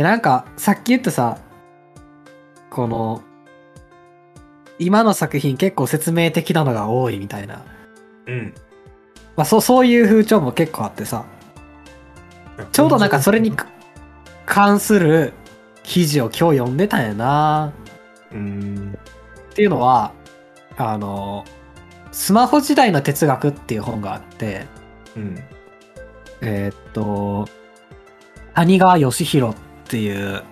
で、なんか、さっき言ったさ、この、今の作品結構説明的なのが多いみたいな。うん。まあ、そう、そういう風潮も結構あってさ、ちょうどなんかそれに関する記事を今日読んでたんやなうん。っていうのは、あの、スマホ時代の哲学っていう本があって、うん。えーっと、谷川義弘っていう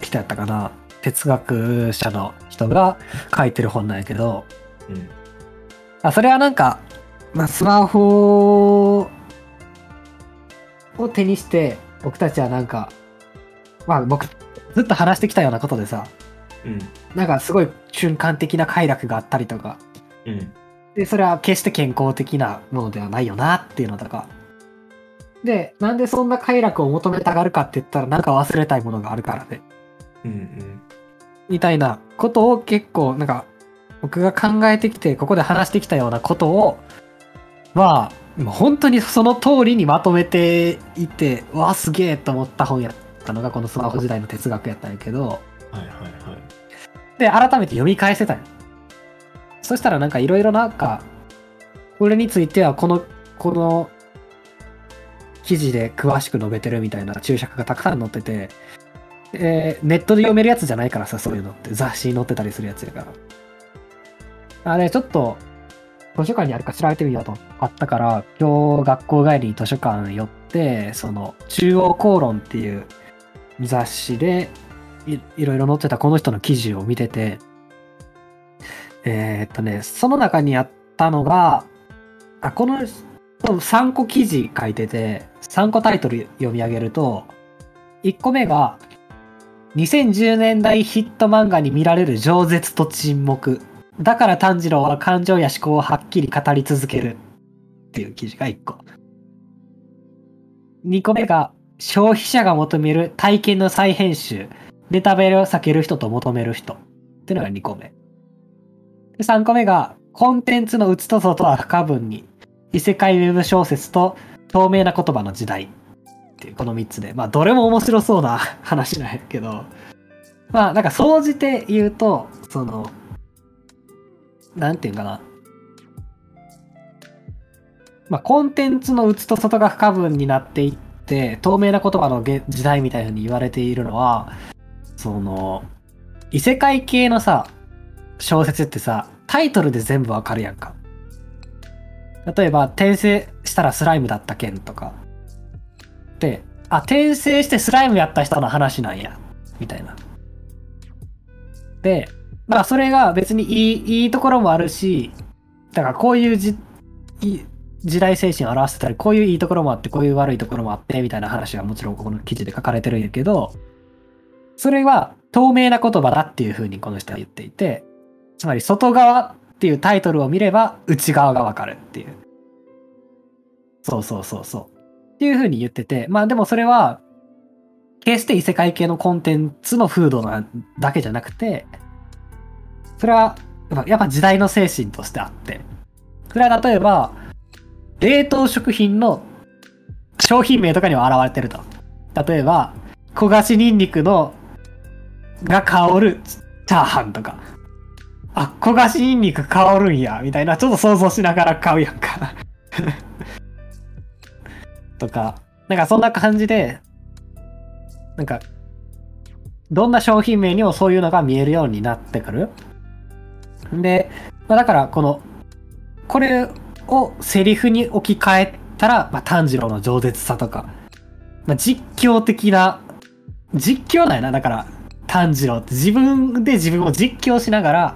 人やったかな。哲学者の人が書いてる本なんやけど、うん。あそれはなんか、まあ、スマホを手にして、僕たちはなんか、まあ僕、ずっと話してきたようなことでさ、うん。なんかすごい瞬間的な快楽があったりとか、うん。で、それは決して健康的なものではないよなっていうのとか。で、なんでそんな快楽を求めたがるかって言ったら、なんか忘れたいものがあるからで、うん。みたいなことを結構、なんか、僕が考えてきて、ここで話してきたようなことを、まあ、本当にその通りにまとめていて、わあ、すげえと思った本やったのが、このスマホ時代の哲学やったんやけど、はいはいはい。で、改めて読み返せたんよそしたらなんかいろいろなんか、これについてはこの、この記事で詳しく述べてるみたいな注釈がたくさん載ってて、えーネットで読めるやつじゃないからさ、そういうのって。雑誌に載ってたりするやつやから。あれ、ちょっと、図書館にあるか調べてみようとあったから、今日学校帰りに図書館寄って、その、中央公論っていう雑誌で、いいろいろ載ってたこの人の記事を見てて、えーっとね、その中にあったのが、あ、この3個記事書いてて、3個タイトル読み上げると、1個目が、2010年代ヒット漫画に見られる饒舌と沈黙。だから炭治郎は感情や思考をはっきり語り続ける。っていう記事が1個。2個目が、消費者が求める体験の再編集。ネタバレを避ける人と求める人。っていうのが2個目。で3個目が、コンテンツの内と外は不可分に。異世界ウェブ小説と透明な言葉の時代。っていうこの3つで。まあ、どれも面白そうな 話なんやけど。まあ、なんか、総じて言うと、その、なんていうかな。まあ、コンテンツの内と外が不可分になっていって、透明な言葉の時代みたいに言われているのは、その、異世界系のさ、小説ってさ、タイトルで全部わかるやんか。例えば、転生したらスライムだった件とか。で、あ、転生してスライムやった人の話なんや。みたいな。で、まあそれが別にいい、いいところもあるし、だからこういうじ、時代精神を表してたり、こういういいところもあって、こういう悪いところもあって、みたいな話がもちろんここの記事で書かれてるんやけど、それは透明な言葉だっていうふうにこの人は言っていて、つまり外側っていうタイトルを見れば内側がわかるっていう。そうそうそうそう。っていうふうに言ってて、まあでもそれは、決して異世界系のコンテンツの風土なだけじゃなくて、それはやっぱ時代の精神としてあって、それは例えば、冷凍食品の商品名とかには現れてると。例えば、焦がしニンニクのが香るチャーハンとか。あっ、焦がしニンニク香るんや、みたいな、ちょっと想像しながら買うやんか。とか、なんかそんな感じで、なんか、どんな商品名にもそういうのが見えるようになってくる。で、まあ、だからこの、これをセリフに置き換えたら、まあ、炭治郎の饒舌さとか、まあ、実況的な、実況なんやな、だから、炭治郎って自分で自分を実況しながら、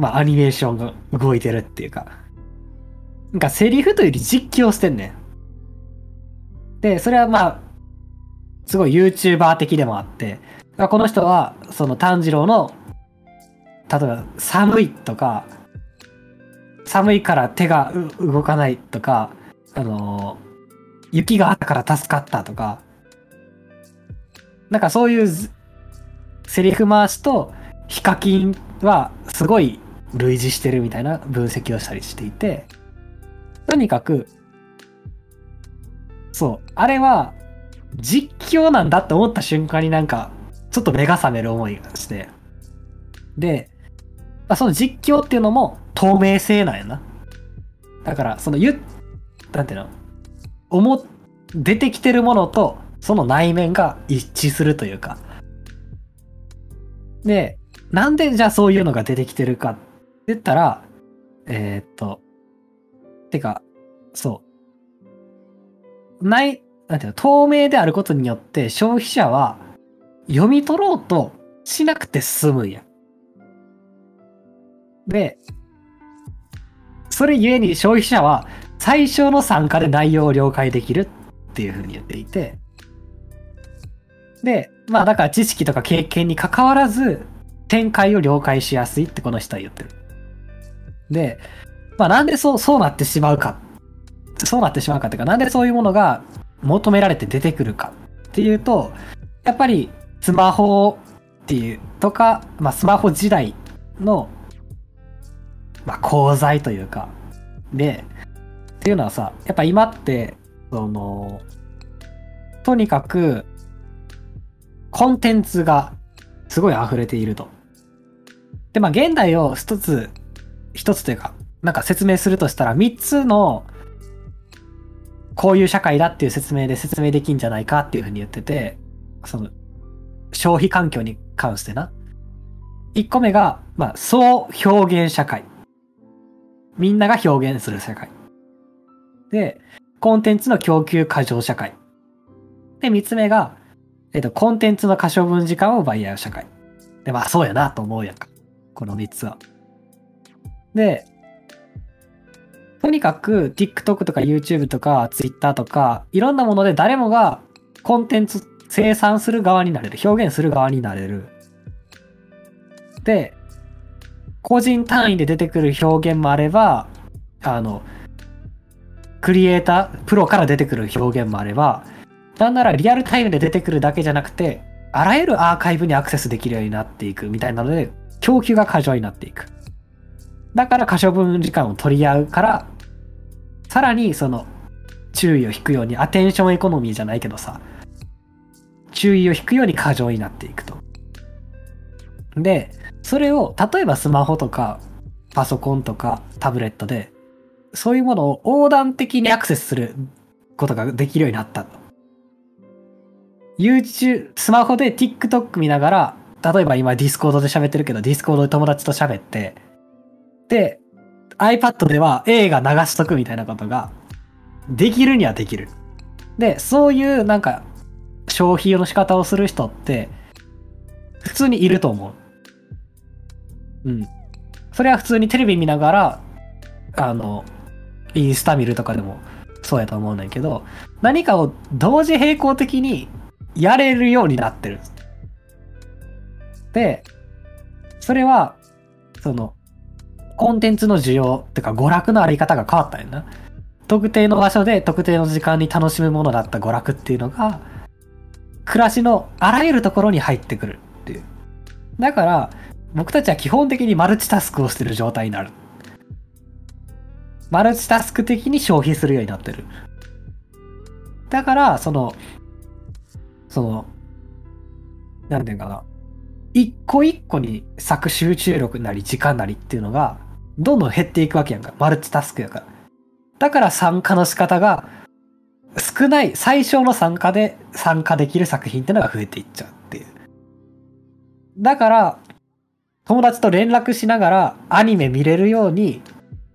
まあ、アニメーションが動いてるっていうか、なんかセリフというより実況してんねん。で、それはまあ、すごい YouTuber 的でもあって、この人は、その炭治郎の、例えば寒いとか、寒いから手が動かないとか、あのー雪があったから助かったとか、なんかそういうセリフ回しとヒカキンはすごい類似してるみたいな分析をしたりしていて、とにかく、そう、あれは実況なんだって思った瞬間になんか、ちょっと目が覚める思いがして。で、まあ、その実況っていうのも透明性なんやな。だから、そのゆ、なんていうの、思、出てきてるものと、その内面が一致するというか。で、なんでじゃあそういうのが出てきてるかってって言ったら、えーっと、てか、そう。ない、なんていうの、透明であることによって消費者は読み取ろうとしなくて済むんや。で、それゆえに消費者は最小の参加で内容を了解できるっていうふうに言っていて、で、まあだから知識とか経験に関わらず展開を了解しやすいってこの人は言ってる。で、まあなんでそう、そうなってしまうか。そうなってしまうかっていうか、なんでそういうものが求められて出てくるかっていうと、やっぱりスマホっていうとか、まあスマホ時代の、まあ功罪というか、で、っていうのはさ、やっぱ今って、その、とにかく、コンテンツがすごい溢れていると。で、まあ現代を一つ、一つというか、なんか説明するとしたら、三つの、こういう社会だっていう説明で説明できんじゃないかっていうふうに言ってて、その、消費環境に関してな。一個目が、まあ、総表現社会。みんなが表現する社会。で、コンテンツの供給過剰社会。で、三つ目が、えっと、コンテンツの可処分時間を奪い合う社会。で、まあ、そうやなと思うやんか。この三つは。で、とにかく TikTok とか YouTube とか Twitter とかいろんなもので誰もがコンテンツ生産する側になれる。表現する側になれる。で、個人単位で出てくる表現もあれば、あの、クリエイター、プロから出てくる表現もあれば、なんならリアルタイムで出てくるだけじゃなくて、あらゆるアーカイブにアクセスできるようになっていくみたいなので、供給が過剰になっていく。だから可処分時間を取り合うから、さらにその注意を引くように、アテンションエコノミーじゃないけどさ、注意を引くように過剰になっていくと。で、それを例えばスマホとかパソコンとかタブレットで、そういうものを横断的にアクセスすることができるようになったと。YouTube、スマホで TikTok 見ながら、例えば今 Discord で喋ってるけど、Discord で友達と喋って、で iPad では映画流しとくみたいなことが、できるにはできる。で、そういうなんか、消費の仕方をする人って、普通にいると思う。うん。それは普通にテレビ見ながら、あの、インスタ見るとかでもそうやと思うんだけど、何かを同時並行的にやれるようになってる。で、それは、その、コンテンツの需要っていうか娯楽のあり方が変わったんやな。特定の場所で特定の時間に楽しむものだった娯楽っていうのが、暮らしのあらゆるところに入ってくるっていう。だから、僕たちは基本的にマルチタスクをしてる状態になる。マルチタスク的に消費するようになってる。だから、その、その、なんていうかな。一個一個に作集中力なり時間なりっていうのが、どんどん減っていくわけやんか。マルチタスクやから。だから参加の仕方が少ない、最小の参加で参加できる作品っていうのが増えていっちゃうっていう。だから、友達と連絡しながらアニメ見れるように、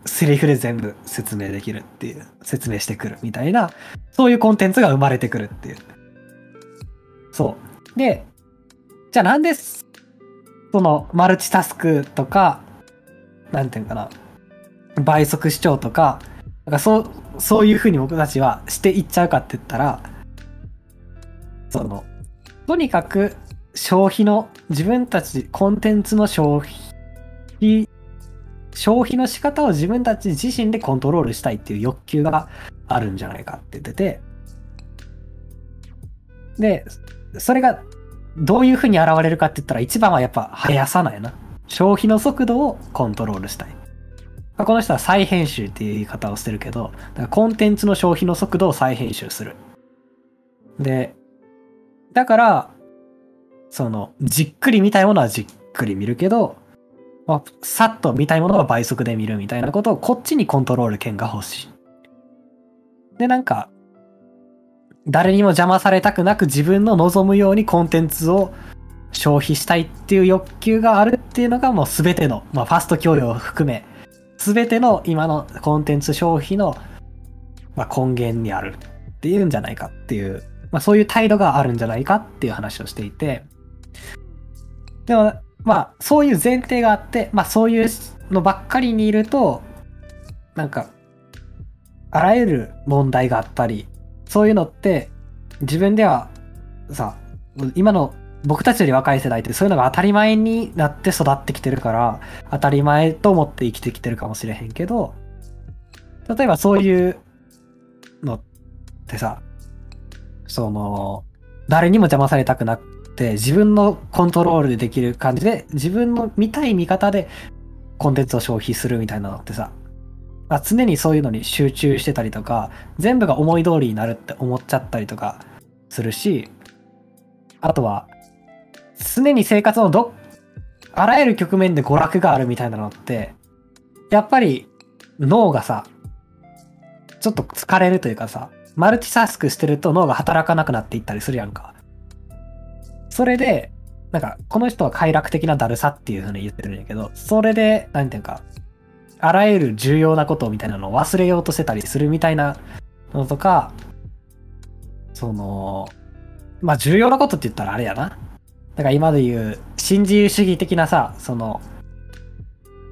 セリフで全部説明できるっていう、説明してくるみたいな、そういうコンテンツが生まれてくるっていう。そう。で、じゃあなんで、そのマルチタスクとか、なんていうかな、倍速視聴とか、なんかそう、そういうふうに僕たちはしていっちゃうかって言ったら、その、とにかく消費の、自分たち、コンテンツの消費、消費の仕方を自分たち自身でコントロールしたいっていう欲求があるんじゃないかって言ってて、で、それがどういうふうに現れるかって言ったら一番はやっぱ速さなんやな。消費の速度をコントロールしたい。まあこの人は再編集っていう言い方をしてるけど、だからコンテンツの消費の速度を再編集する。で、だから、その、じっくり見たいものはじっくり見るけど、まあ、さっと見たいものは倍速で見るみたいなことをこっちにコントロール権が欲しい。で、なんか、誰にも邪魔されたくなく自分の望むようにコンテンツを消費したいっていう欲求があるっていうのがもう全ての、まあ、ファスト教養を含め、全ての今のコンテンツ消費の、ま、根源にあるっていうんじゃないかっていう、まあ、そういう態度があるんじゃないかっていう話をしていて、でも、まあ、そういう前提があって、まあ、そういうのばっかりにいると、なんか、あらゆる問題があったり、そういうのって、自分では、さ、今の僕たちより若い世代ってそういうのが当たり前になって育ってきてるから、当たり前と思って生きてきてるかもしれへんけど、例えばそういうのってさ、その、誰にも邪魔されたくなくて、自分のコントロールでできる感じで、自分の見たい見方でコンテンツを消費するみたいなのってさ、常にそういうのに集中してたりとか、全部が思い通りになるって思っちゃったりとかするし、あとは、常に生活のど、あらゆる局面で娯楽があるみたいなのって、やっぱり脳がさ、ちょっと疲れるというかさ、マルチタスクしてると脳が働かなくなっていったりするやんか。それで、なんか、この人は快楽的なだるさっていう風に言ってるんやけど、それで、なんていうか、あらゆる重要なことみたいなのを忘れようとしてたりするみたいなのとか、その、まあ重要なことって言ったらあれやな。だから今で言う、新自由主義的なさ、その、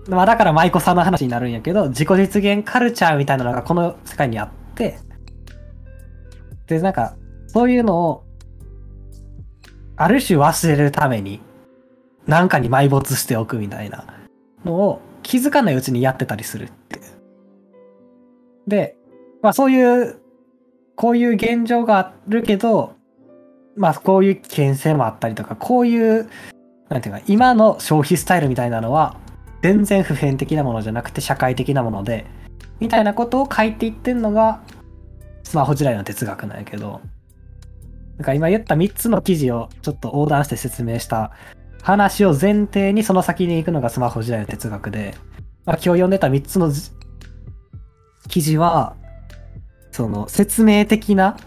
まあだから舞妓さんの話になるんやけど、自己実現カルチャーみたいなのがこの世界にあって、で、なんか、そういうのを、ある種忘れるために、なんかに埋没しておくみたいなのを気づかないうちにやってたりするって。で、まあそういう、こういう現状があるけど、まあこういう危険性もあったりとか、こういう、なんていうか、今の消費スタイルみたいなのは、全然普遍的なものじゃなくて社会的なもので、みたいなことを書いていってんのが、スマホ時代の哲学なんやけど、なんか今言った3つの記事をちょっと横断して説明した話を前提にその先に行くのがスマホ時代の哲学で、まあ、今日読んでた3つの記事は、その説明的な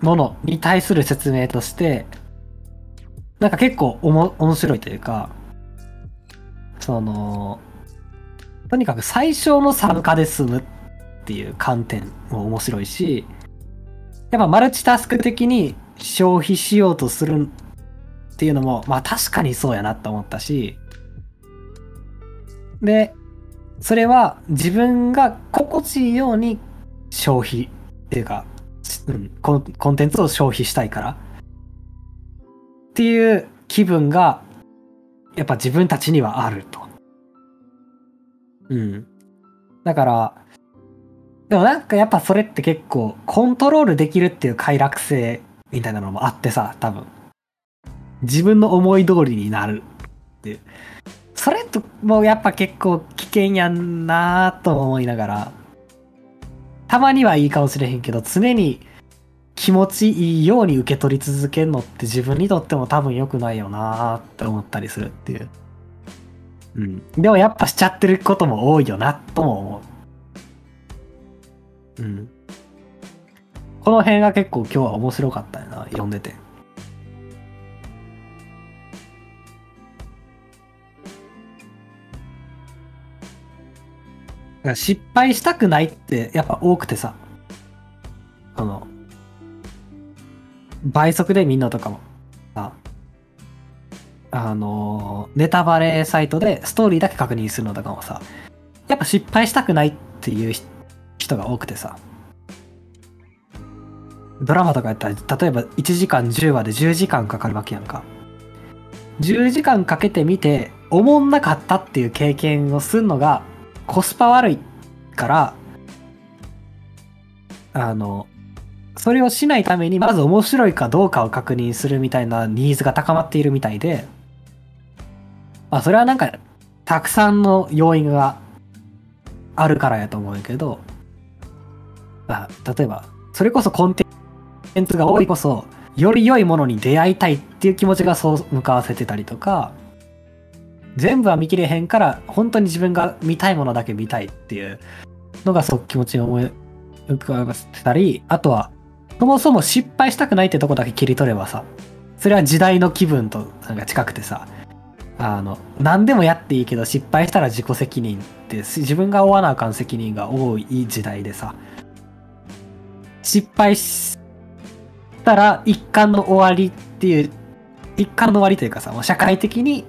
ものに対する説明として、なんか結構おも面白いというか、その、とにかく最小の参加で済むっていう観点も面白いし、やっぱマルチタスク的に消費しようとするっていうのも、まあ確かにそうやなって思ったし、で、それは自分が心地いいように消費っていうか、うん、コンテンツを消費したいからっていう気分がやっぱ自分たちにはあると。うん。だから、でもなんかやっぱそれって結構コントロールできるっていう快楽性みたいなのもあってさ、多分。自分の思い通りになるっていう。それともやっぱ結構危険やんなぁと思いながら、たまにはいいかもしれへんけど、常に気持ちいいように受け取り続けるのって自分にとっても多分良くないよなって思ったりするっていう。うん。でもやっぱしちゃってることも多いよなとも思う。うん。この辺が結構今日は面白かったよな、読んでて。失敗したくないってやっぱ多くてさ、あの、倍速で見んのとかも。さ、あの、ネタバレサイトでストーリーだけ確認するのとかもさ、やっぱ失敗したくないっていう人が多くてさ、ドラマとかやったら、例えば1時間10話で10時間かかるわけやんか。10時間かけて見て、おもんなかったっていう経験をするのがコスパ悪いから、あの、それをしないためにまず面白いかどうかを確認するみたいなニーズが高まっているみたいで、まあそれはなんか、たくさんの要因があるからやと思うけど、あ例えば、それこそコンテンツが多いこそ、より良いものに出会いたいっていう気持ちがそう向かわせてたりとか、全部は見切れへんから、本当に自分が見たいものだけ見たいっていうのがそう気持ちを思い浮かばせたり、あとは、そもそも失敗したくないってとこだけ切り取ればさ、それは時代の気分となんか近くてさ、あの、何でもやっていいけど失敗したら自己責任って、自分が負わなあかん責任が多い時代でさ、失敗したら一貫の終わりっていう、一貫の終わりというかさ、もう社会的に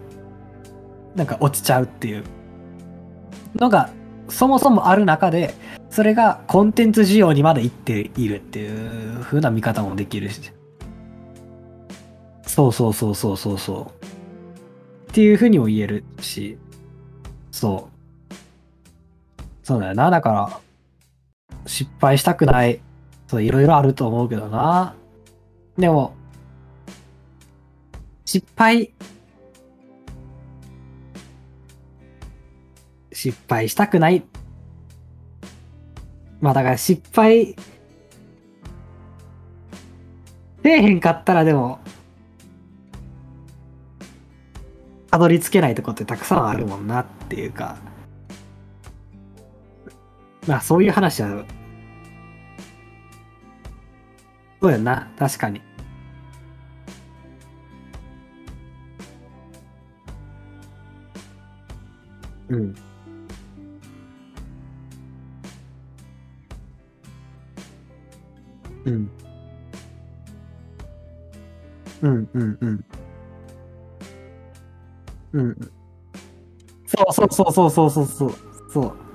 なんか落ちちゃうっていうのがそもそもある中で、それがコンテンツ需要にまで行っているっていう風な見方もできるし。そうそうそうそうそうそう。っていう風にも言えるし、そう。そうだよな。だから、失敗したくない。そう、いろいろあると思うけどな。でも、失敗、失敗したくない。まあだから失敗、せえへんかったらでも、たどり着けないとこってたくさんあるもんなっていうか、まあそういう話は、そうやな、確かに。うん。うん。うんうんうん。うん。そうそうそうそうそうそうそう。そう。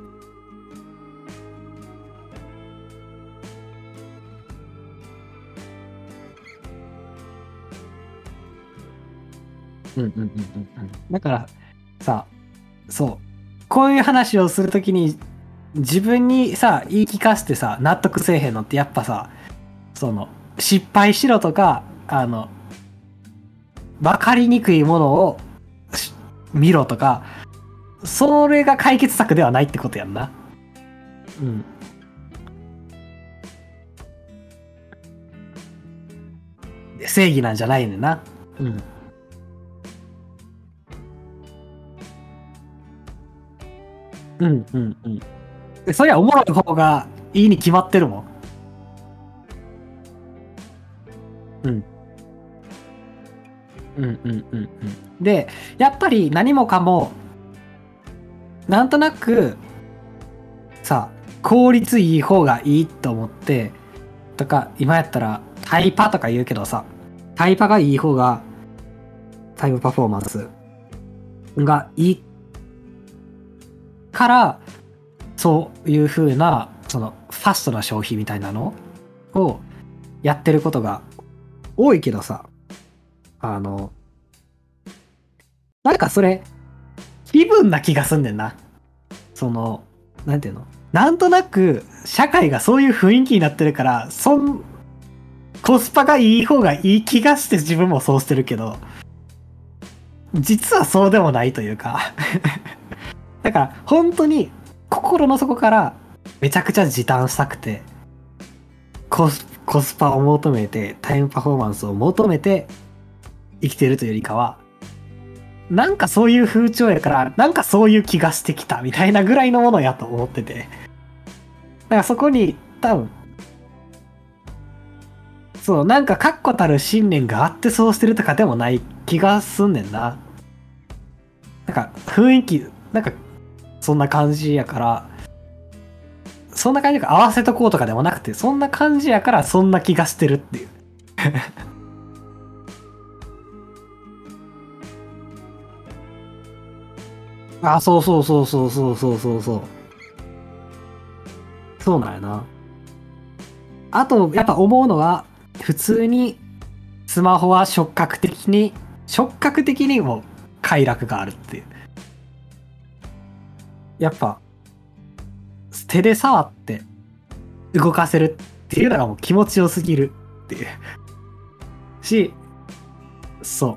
んうんうんうんうん。だからさ、そう。こういう話をするときに自分にさ、言い聞かせてさ、納得せえへんのってやっぱさ、その、失敗しろとか、あの、わかりにくいものをし見ろとか、それが解決策ではないってことやんな。うん。正義なんじゃないねんな。うん。うんうんうん。でそりゃおもろい方がいいに決まってるもん。うん。うんうんうんうん。で、やっぱり何もかも、なんとなく、さ、効率いい方がいいと思って、とか、今やったらタイパとか言うけどさ、タイパがいい方が、タイムパフォーマンスがいいから、そういう風な、その、ファストな消費みたいなのをやってることが多いけどさ、あの、なんかそれ、気分な気がすんねんな。その、なんていうの？なんとなく、社会がそういう雰囲気になってるから、そん、コスパがいい方がいい気がして自分もそうしてるけど、実はそうでもないというか、だから本当に心の底からめちゃくちゃ時短したくて、コスコスパを求めて、タイムパフォーマンスを求めて生きてるというよりかは、なんかそういう風潮やから、なんかそういう気がしてきたみたいなぐらいのものやと思ってて。だからそこに多分、そう、なんか確固たる信念があってそうしてるとかでもない気がすんねんな。なんか雰囲気、なんかそんな感じやから、そんな感じが合わせとこうとかでもなくて、そんな感じやからそんな気がしてるっていう。あ、そうそうそうそうそうそうそうそう。そうなんやな。あと、やっぱ思うのは、普通にスマホは触覚的に、触覚的にも快楽があるっていう。やっぱ、手で触って動かせるっていうのがもう気持ちよすぎるっていう。し、そ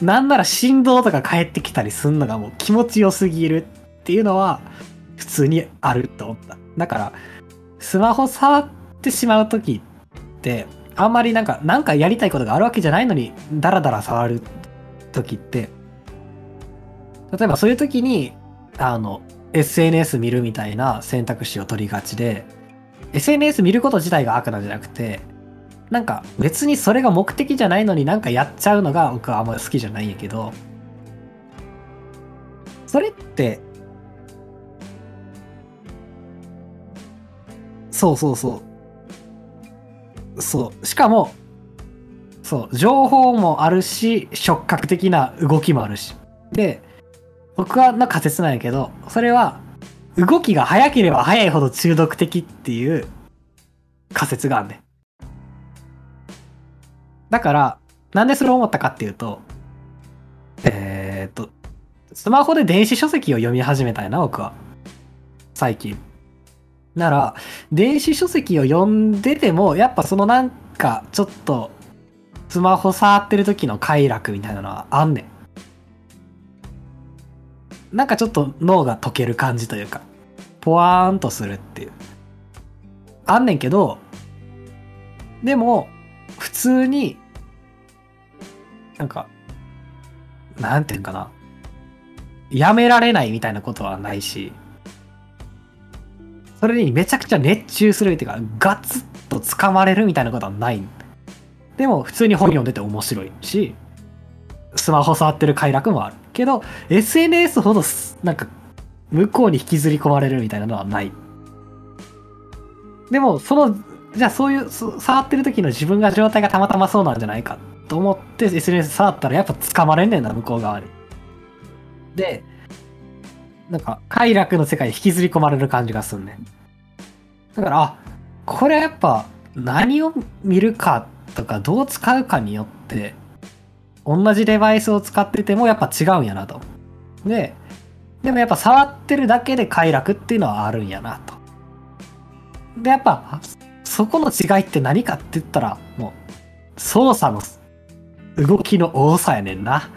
う。なんなら振動とか返ってきたりすんのがもう気持ちよすぎるっていうのは普通にあると思った。だから、スマホ触ってしまうときって、あんまりなんか、なんかやりたいことがあるわけじゃないのに、ダラダラ触る時って、例えばそういう時に、あの、SNS 見るみたいな選択肢を取りがちで、SNS 見ること自体が悪なんじゃなくて、なんか別にそれが目的じゃないのになんかやっちゃうのが僕はあんまり好きじゃないんやけど、それって、そうそうそう。そう。しかも、そう、情報もあるし、触覚的な動きもあるし。で、僕はの仮説なんやけど、それは、動きが速ければ速いほど中毒的っていう仮説があるねん。だから、なんでそれを思ったかっていうと、えーっと、スマホで電子書籍を読み始めたんやな、僕は。最近。なら、電子書籍を読んでても、やっぱそのなんか、ちょっと、スマホ触ってる時の快楽みたいなのはあんねん。なんかちょっと脳が溶ける感じというか、ポワーンとするっていう。あんねんけど、でも、普通に、なんか、なんていうんかな。やめられないみたいなことはないし、それにめちゃくちゃ熱中するっていうか、ガツッと掴まれるみたいなことはない。でも、普通に本読んでて面白いし、スマホ触ってる快楽もある。けど、SNS ほど、なんか、向こうに引きずり込まれるみたいなのはない。でも、その、じゃあそういう、触ってる時の自分が状態がたまたまそうなんじゃないかと思って SNS 触ったらやっぱ掴まれんねんな、向こう側に。で、なんか、快楽の世界引きずり込まれる感じがすんねん。だから、あ、これはやっぱ何を見るかとかどう使うかによって、同じデバイスを使っててもやっぱ違うんやなと。で、でもやっぱ触ってるだけで快楽っていうのはあるんやなと。で、やっぱ、そこの違いって何かって言ったら、もう、操作の動きの多さやねんな。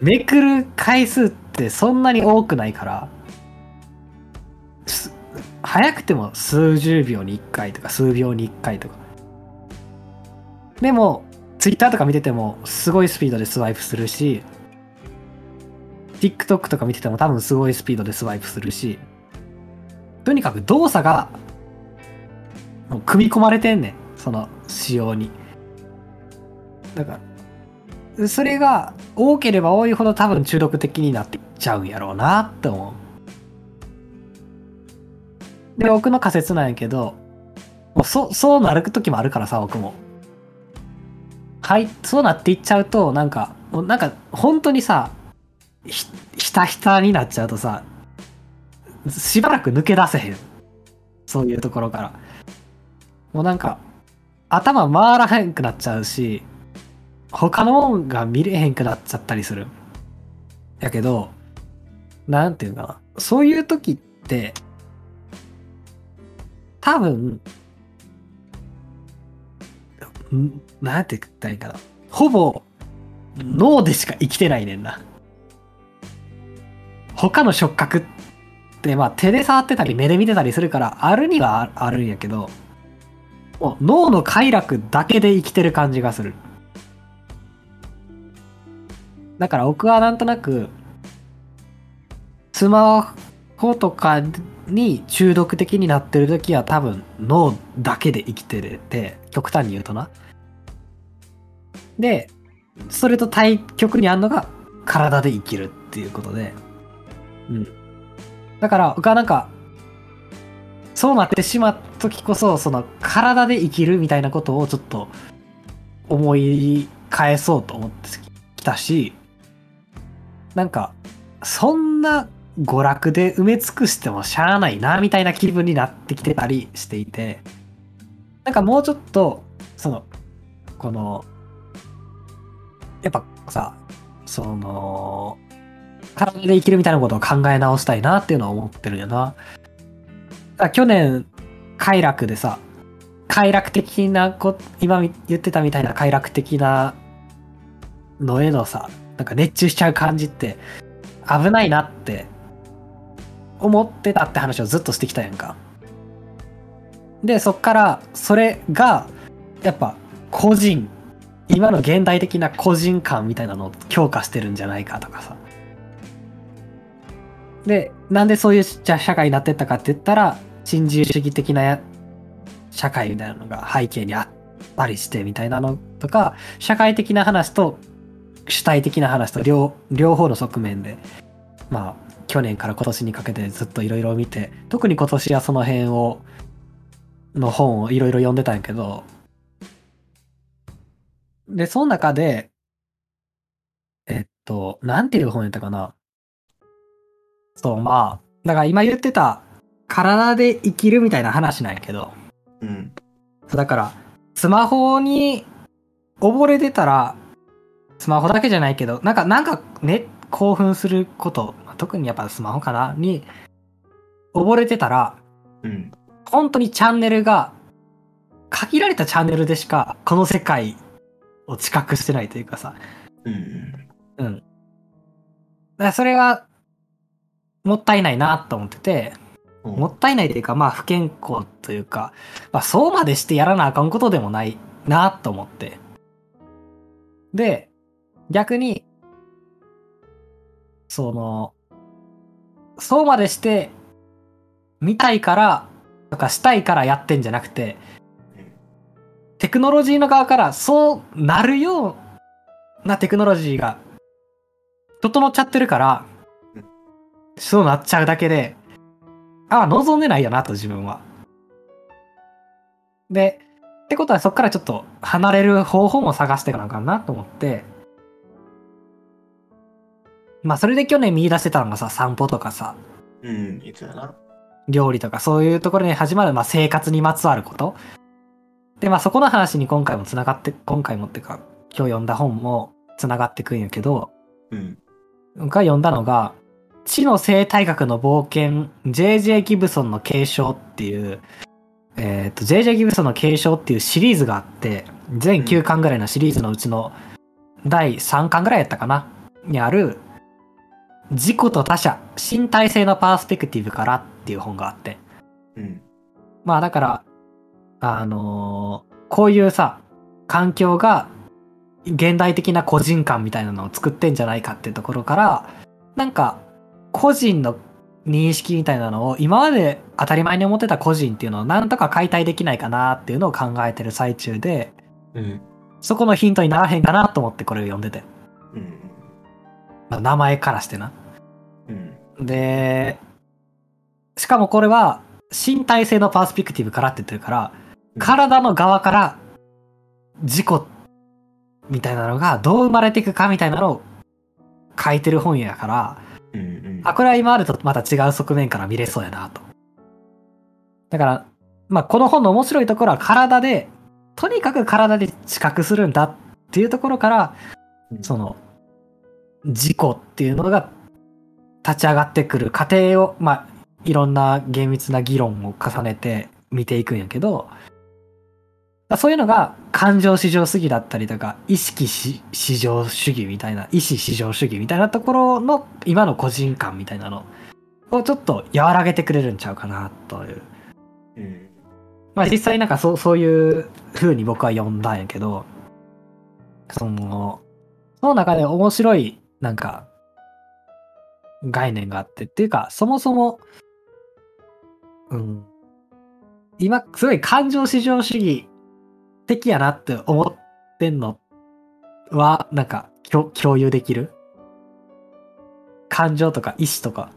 めくる回数ってそんなに多くないから、早くても数十秒に1回とか数秒に1回とか。でも、ツイッターとか見ててもすごいスピードでスワイプするし、TikTok とか見てても多分すごいスピードでスワイプするし、とにかく動作がもう組み込まれてんねん。その仕様に。だから、それが多ければ多いほど多分中毒的になっていっちゃうんやろうなって思う。で、僕の仮説なんやけど、もうそそうなる時もあるからさ、僕も。はい、そうなっていっちゃうと、なんか、もうなんか、本当にさ、ひ、ひたひたになっちゃうとさ、しばらく抜け出せへん。そういうところから。もうなんか、頭回らへんくなっちゃうし、他のもんが見れへんくなっちゃったりする。やけど、なんていうかな。そういう時って、多分、んなんて言ったらいいかな。ほぼ、脳でしか生きてないねんな。他の触覚って、まあ手で触ってたり目で見てたりするから、あるにはあるんやけど、もう脳の快楽だけで生きてる感じがする。だから僕はなんとなく、スマホとかに中毒的になってる時は多分脳だけで生きてて、極端に言うとな。で、それと対極にあるのが体で生きるっていうことで。うん。だから僕はなんか、そうなってしまった時こそ、その体で生きるみたいなことをちょっと思い返そうと思ってきたし、なんか、そんな娯楽で埋め尽くしてもしゃあないな、みたいな気分になってきてたりしていて、なんかもうちょっと、その、この、やっぱさ、その、体で生きるみたいなことを考え直したいなっていうのは思ってるんやな。だ去年、快楽でさ、快楽的なこ、今言ってたみたいな快楽的なのへのさ、なんか熱中しちゃう感じって危ないなって思ってたって話をずっとしてきたやんか。で、そっから、それがやっぱ個人今の現代的な個人感みたいなのを強化してるんじゃないかとかさでなんでそういうじゃ社会になってったかって言ったら新自由主義的な社会みたいなのが背景にあったりしてみたいなのとか社会的な話と主体的な話と両両方の側面でまあ去年から今年にかけてずっといろいろ見て特に今年はその辺をの本をいろいろ読んでたんやけどでその中でえっとなんていう本やったかなそうまあだから今言ってた体で生きるみたいな話なんやけどうん。だから、スマホに溺れてたら、スマホだけじゃないけど、なんか、なんかね、興奮すること、特にやっぱスマホかなに、溺れてたら、うん。本当にチャンネルが、限られたチャンネルでしか、この世界を知覚してないというかさ、うん。うん。だからそれが、もったいないなと思ってて、もったいないというか、まあ不健康というか、まあそうまでしてやらなあかんことでもないなと思って。で、逆に、その、そうまでして、見たいから、とかしたいからやってんじゃなくて、テクノロジーの側からそうなるようなテクノロジーが整っちゃってるから、そうなっちゃうだけで、ああ、望んでないよなと自分は。で、ってことはそっからちょっと離れる方法も探していかなあかんなと思って、まあそれで去年見出してたのがさ、散歩とかさ、うん。いつやな。料理とかそういうところに始まる、まあ、生活にまつわること。で、まあそこの話に今回もつながって、今回もっていうか、今日読んだ本もつながってくんやけど、うん。僕が読んだのが、知の生態学の冒険、J.J. ギブソンの継承っていう、えっ、と、J.J. ギブソンの継承っていうシリーズがあって、全9巻ぐらいのシリーズのうちの第3巻ぐらいやったかな？にある、自己と他者、身体性のパースペクティブからっていう本があって。うん。まあだから、あのーこういうさ、環境が現代的な個人感みたいなのを作ってんじゃないかっていうところから、なんか個人の認識みたいなのを今まで当たり前に思ってた個人っていうのをなんとか解体できないかなっていうのを考えてる最中で、うん。そこのヒントにならへんかなと思ってこれを読んでて。うん。まあ名前からしてな。うん。で、しかもこれは身体性のパースペクティブからって言ってるから、体の側から事故みたいなのがどう生まれていくかみたいなのを書いてる本やから、うん。うん。あ、これは今あるとまた違う側面から見れそうやなと。だから、まあこの本の面白いところは体で、とにかく体で知覚するんだっていうところから、うんその、事故っていうのが立ち上がってくる過程を、まあ、いろんな厳密な議論を重ねて見ていくんやけど、そういうのが感情至上主義だったりとか、意識し至上主義みたいな、意思至上主義みたいなところの今の個人感みたいなのをちょっと和らげてくれるんちゃうかなという。うん。まあ実際なんかそうそういう風に僕は読んだんやけど、その、その中で面白いなんか概念があってっていうか、そもそも、うん、今すごい感情至上主義的やなって思ってんのは、なんか共共有できる？感情とか意志とか？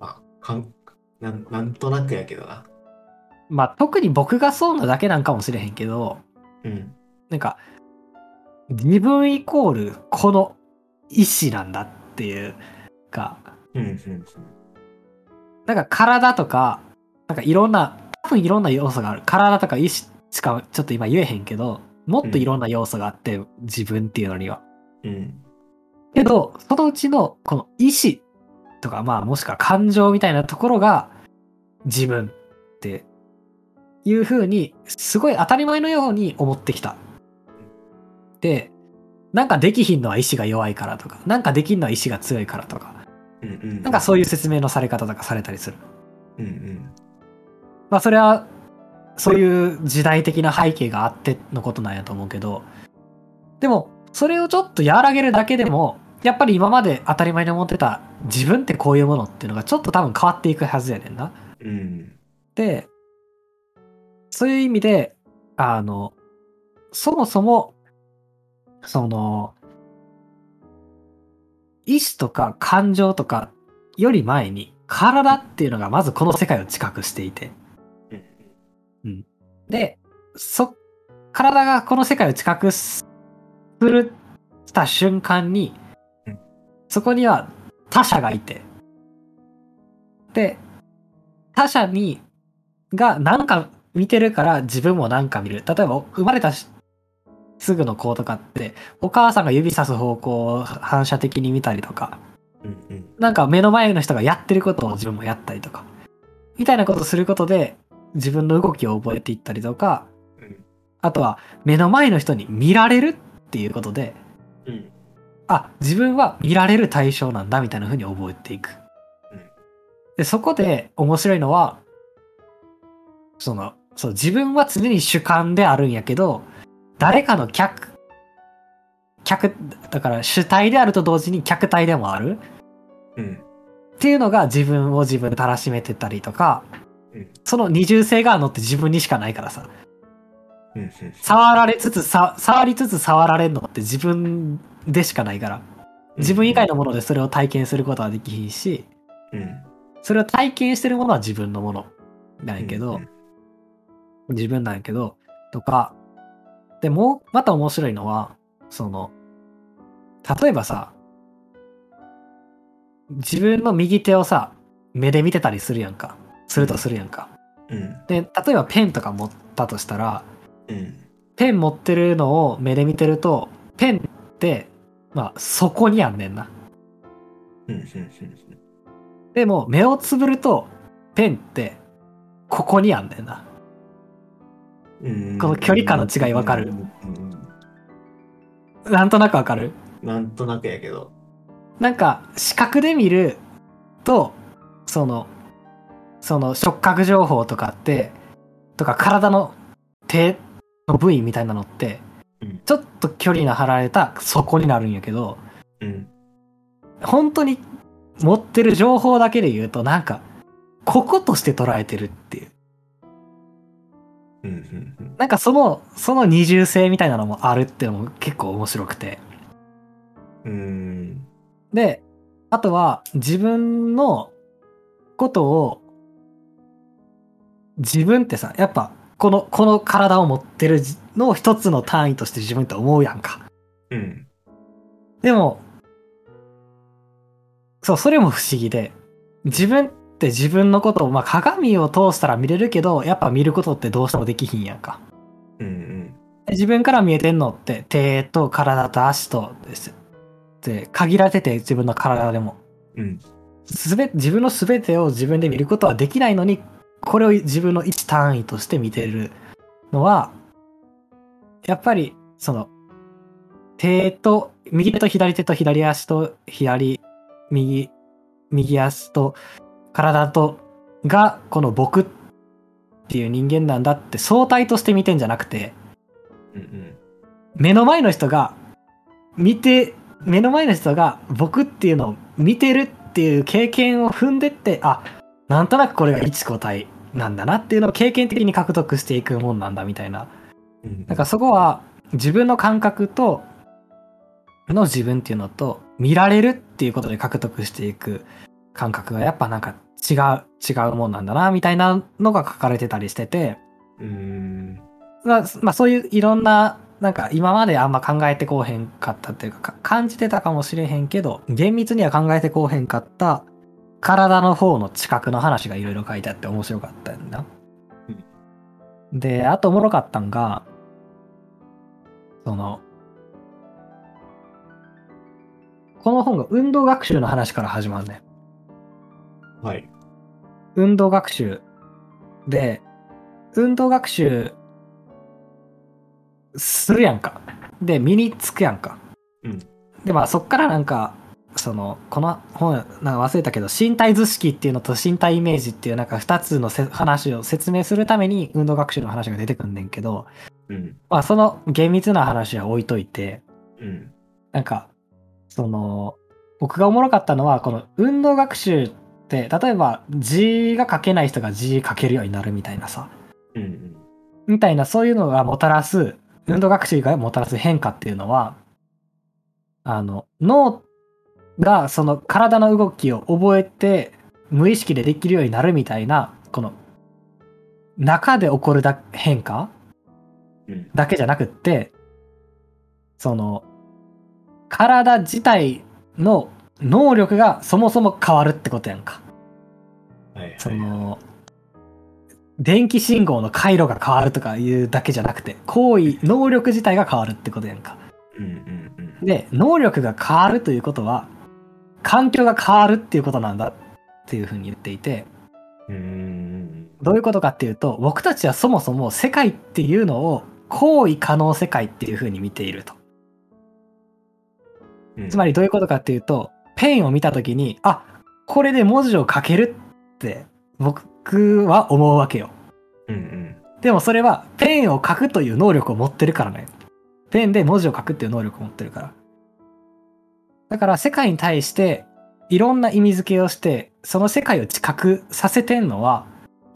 あ、かん、なん、なんとなくやけどな。まあ特に僕がそうなだけなんかもしれへんけど、うん。なんか、自分イコールこの意志なんだっていうか、うん。うん。なんか体とか、なんかいろんな、多分いろんな要素がある。体とか意志しかちょっと今言えへんけど、もっといろんな要素があって、自分っていうのには。うん。けど、そのうちのこの意志とか、まあもしくは感情みたいなところが自分っていう風に、すごい当たり前のように思ってきた。で、なんかできひんのは意志が弱いからとか、なんかできんのは意志が強いからとか、うん。うん。なんかそういう説明のされ方とかされたりする。うん。うん。まあそれは、そういう時代的な背景があってのことなんやと思うけど、でも、それをちょっと和らげるだけでも、やっぱり今まで当たり前に思ってた自分ってこういうものっていうのがちょっと多分変わっていくはずやねんな。うん。で、そういう意味で、あの、そもそも、その、意志とか感情とかより前に、体っていうのがまずこの世界を知覚していて。うん。で、そ、体がこの世界を知覚するした瞬間にうん、そこには他者がいて、で、他者に、が何か見てるから自分も何か見る。例えば生まれたしすぐの子とかって、お母さんが指さす方向を反射的に見たりとか、うん。うん。なんか目の前の人がやってることを自分もやったりとか、みたいなことをすることで自分の動きを覚えていったりとか、うん。あとは目の前の人に見られるっていうことで、うん。あ、自分は見られる対象なんだみたいな風に覚えていくうん。で、そこで面白いのは、その、そう、自分は常に主観であるんやけど、誰かの客、客、だから主体であると同時に客体でもある。うん。っていうのが自分を自分でたらしめてたりとか、うん。その二重性があるのって自分にしかないからさ、うん。触られつつさ、触りつつ触られるのって自分でしかないから、自分以外のものでそれを体験することはできひんし、うん。それを体験してるものは自分のものなんやけど、うん。自分なんやけど、とか、でもう、また面白いのは、その、例えばさ、自分の右手をさ、目で見てたりするやんか。するとするやんか。うん。で、例えばペンとか持ったとしたら、うん。ペン持ってるのを目で見てると、ペンって、まあ、そこにあんねんな。でも、目をつぶると、ペンって、ここにあんねんな。うん。この距離感の違いわかる？うん。なんとなくわかる？なんとなくやけど。なんか、視覚で見ると、その、その触覚情報とかって、とか体の手の部位みたいなのってうん、ちょっと距離の離れた底になるんやけど、うん。本当に持ってる情報だけで言うと、なんか、こことして捉えてるっていう。うん。うん。なんかその、その二重性みたいなのもあるっていうのも結構面白くて。うん。で、あとは自分のことを、自分ってさ、やっぱ、この、この体を持ってるのを一つの単位として自分って思うやんか。うん。でも、そう、それも不思議で、自分って自分のことを、まあ鏡を通したら見れるけど、やっぱ見ることってどうしてもできひんやんか。うん。自分から見えてんのって手と体と足とです。で、限られてて自分の体でも。うん。すべ、自分の全てを自分で見ることはできないのに、これを自分の一単位として見てるのは、やっぱり、その、手と、右手と左手と左足と左、右、右足と体と、が、この僕っていう人間なんだって相対として見てんじゃなくて、うん。目の前の人が見て目の前の人が僕っていうのを見てるっていう経験を踏んでってあなんとなくこれが一個体なんだなっていうのを経験的に獲得していくもんなんだみたいなうん。なんかそこは自分の感覚との自分っていうのと見られるっていうことで獲得していく感覚がやっぱなんか違う違うもんなんだなみたいなのが書かれてたりしててうん。まあ、まあそういういろんな、なんか今まであんま考えてこうへんかったっていうか、か感じてたかもしれへんけど、厳密には考えてこうへんかった体の方の知覚の話がいろいろ書いてあって面白かったんだ。で、あとおもろかったんが、その、この本が運動学習の話から始まるね。はい。運動学習で、運動学習するやんか。で、身につくやんか。うんで、まあそっからなんか、そのこの本なんか忘れたけど身体図式っていうのと身体イメージっていうなんか2つのせ話を説明するために運動学習の話が出てくんねんけど、うん。まあ、その厳密な話は置いといてうん。なんかその僕がおもろかったのはこの運動学習って例えば字が書けない人が字書けるようになるみたいなさうん。みたいなそういうのがもたらす運動学習がもたらす変化っていうのはあの脳がその体の動きを覚えて無意識でできるようになるみたいなこの中で起こるだ変化うん。だけじゃなくってその体自体の能力がそもそも変わるってことやんか。はいはい。その電気信号の回路が変わるとかいうだけじゃなくて行為能力自体が変わるってことやんか。うんうんうん。で能力が変わるということは環境が変わるっていうことなんだっていうふうに言っていてうーん。どういうことかっていうと僕たちはそもそも世界っていうのを行為可能世界っていうふうに見ていると。うんつまりどういうことかっていうとペンを見た時にあこれで文字を書けるって僕は思うわけよ。うんうん。でもそれはペンを書くという能力を持ってるからね。ペンで文字を書くっていう能力を持ってるから。だから世界に対していろんな意味付けをしてその世界を知覚させてんのは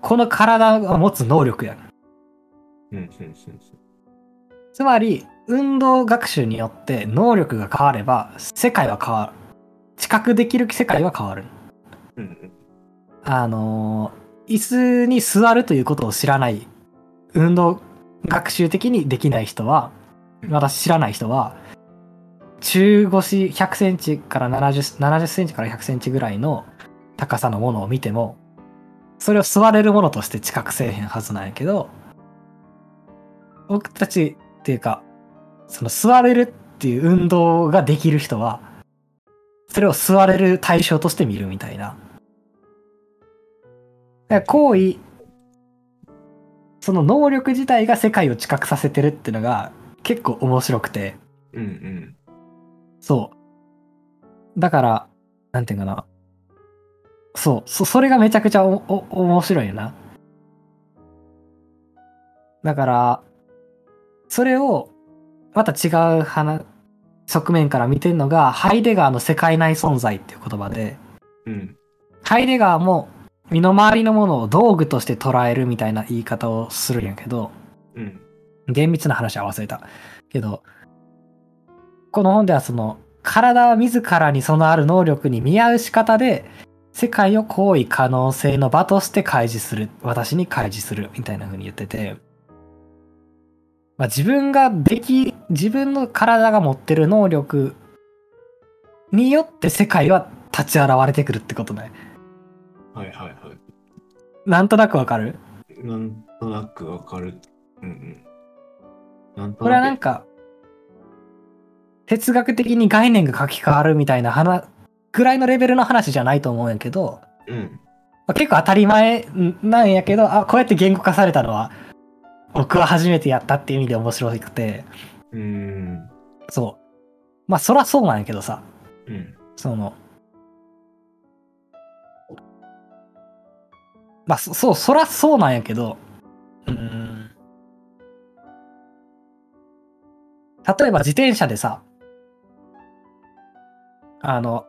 この体が持つ能力やねん。うんうんうんつまり運動学習によって能力が変われば世界は変わる。知覚できる世界は変わる。うんうん。あのー椅子に座るということを知らない運動学習的にできない人は私知らない人は中腰100センチから70 70センチから100センチぐらいの高さのものを見てもそれを座れるものとして知覚せえへんはずなんやけど僕たちっていうかその座れるっていう運動ができる人はそれを座れる対象として見るみたいな。だから行為その能力自体が世界を知覚させてるってのが結構面白くて。うんうん。そう。だからなんていうかな。そう。そそれがめちゃくちゃおお面白いよな。だからそれをまた違う話側面から見てるのがハイデガーの世界内存在っていう言葉でうん。ハイデガーも身の回りのものを道具として捉えるみたいな言い方をするんやけど、うん。厳密な話は忘れた。けど、この本ではその、体は自らにそのある能力に見合う仕方で、世界を行為可能性の場として開示する。私に開示する。みたいな風に言ってて、まあ、自分ができ、自分の体が持ってる能力によって世界は立ち現れてくるってことね。はいはいはい。なんとなくわかる？なんとなくわかる。うんうん。これはななんく。か、哲学的に概念が書き換わるみたいな話、ぐらいのレベルの話じゃないと思うんやけど、うん。まあ結構当たり前なんやけど、あ、こうやって言語化されたのは、僕は初めてやったっていう意味で面白くて、うーん。そう。まあ、そらそうなんやけどさ、うん。その、まあ、そそう、そらそうなんやけど、うーん。例えば自転車でさ、あの、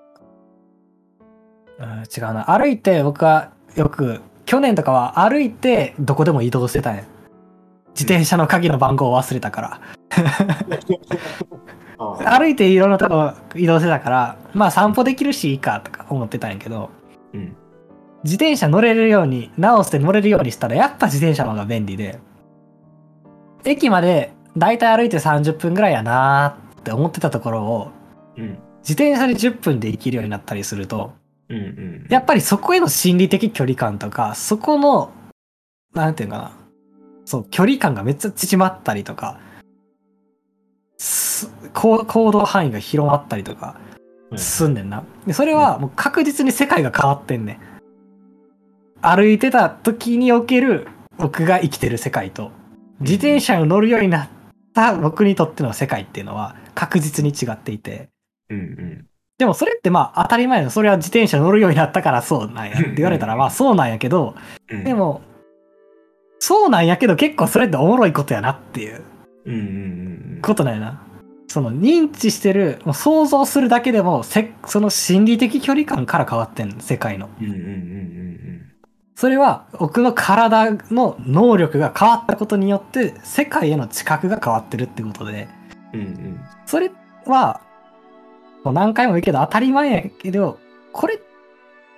うん、違うな。歩いて僕はよく、去年とかは歩いてどこでも移動してたんや。自転車の鍵の番号を忘れたから。あ歩いていろんなとこ移動してたから、まあ散歩できるしいいかとか思ってたんやけど、うん。自転車乗れるように、直して乗れるようにしたら、やっぱ自転車の方が便利で、駅までだいたい歩いて30分ぐらいやなーって思ってたところを、うん。自転車で10分で行けるようになったりすると、うんうん。やっぱりそこへの心理的距離感とか、そこの、なんていうかな、そう、距離感がめっちゃ縮まったりとか、す行行動範囲が広まったりとか、はいすんねんな。でそれはもう確実に世界が変わってんねん。歩いてた時における僕が生きてる世界と、自転車に乗るようになった僕にとっての世界っていうのは確実に違っていて、うんうん。でもそれってまあ当たり前のそれは自転車乗るようになったからそうなんやって言われたらまあそうなんやけど、うん。で、も、そうなんやけど結構それっておもろいことやなっていううんうんうんことなんやな。その認知してる、もう想像するだけでもせ、その心理的距離感から変わってんの、世界の。うん。うんうんうんそれは僕の体の能力が変わったことによって世界への知覚が変わってるってことで、うん。うんうん。それは、もう何回も言うけど当たり前やけど、これっ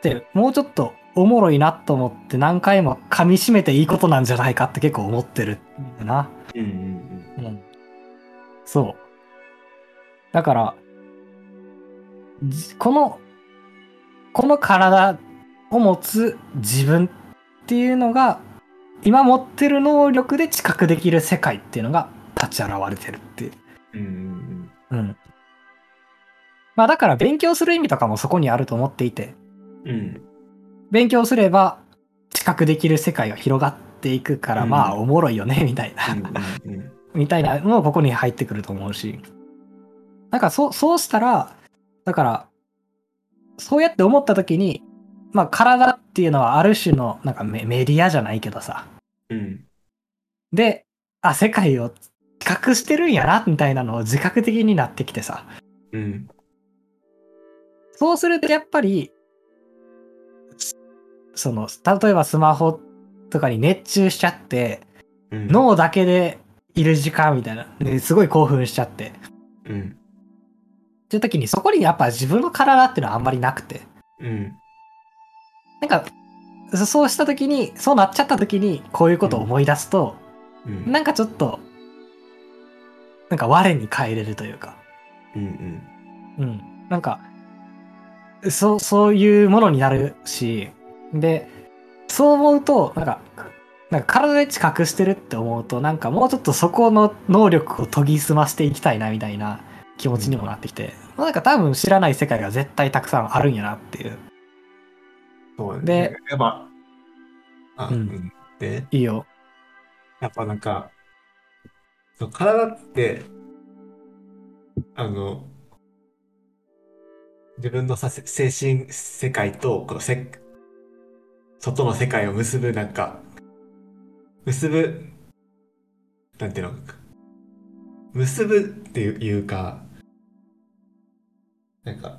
てもうちょっとおもろいなと思って何回も噛み締めていいことなんじゃないかって結構思ってるんだな。うんうんうん。そう。だから、じこの、この体を持つ自分っていうのが、今持ってる能力で知覚できる世界っていうのが立ち現れてるっていう。うん。うんうん。まあだから勉強する意味とかもそこにあると思っていて、うん。うん。勉強すれば知覚できる世界が広がっていくから、うんまあおもろいよね、みたいな。みたいなのもここに入ってくると思うし。なんかそう、そうしたら、だから、そうやって思った時に、まあ体っていうのはある種のなんかメメディアじゃないけどさ。うん。で、あ、世界を知覚してるんやな、みたいなのを自覚的になってきてさ。うん。そうするとやっぱり、すその、例えばスマホとかに熱中しちゃって、うん。脳だけでいる時間みたいな。ですごい興奮しちゃって。うん。っていう時にそこにやっぱ自分の体っていうのはあんまりなくて。うん。なんか、そそうした時に、そうなっちゃった時に、こういうことを思い出すと、うん。なんかちょっと、なんか我に返れるというか、うんうん。うん。なんか、そう、そういうものになるし、で、そう思うと、なんか、なんか体で知覚してるって思うと、なんかもうちょっとそこの能力を研ぎ澄ましていきたいなみたいな気持ちにもなってきて、まあなんか多分知らない世界が絶対たくさんあるんやなっていう。そうねで、やっぱ、あ、ううんん。で、いいよ。やっぱなんか、そう体って、あの、自分のさせ精神世界と、このせ、外の世界を結ぶ、なんか、結ぶ、なんていうの、結ぶっていうか、なんか、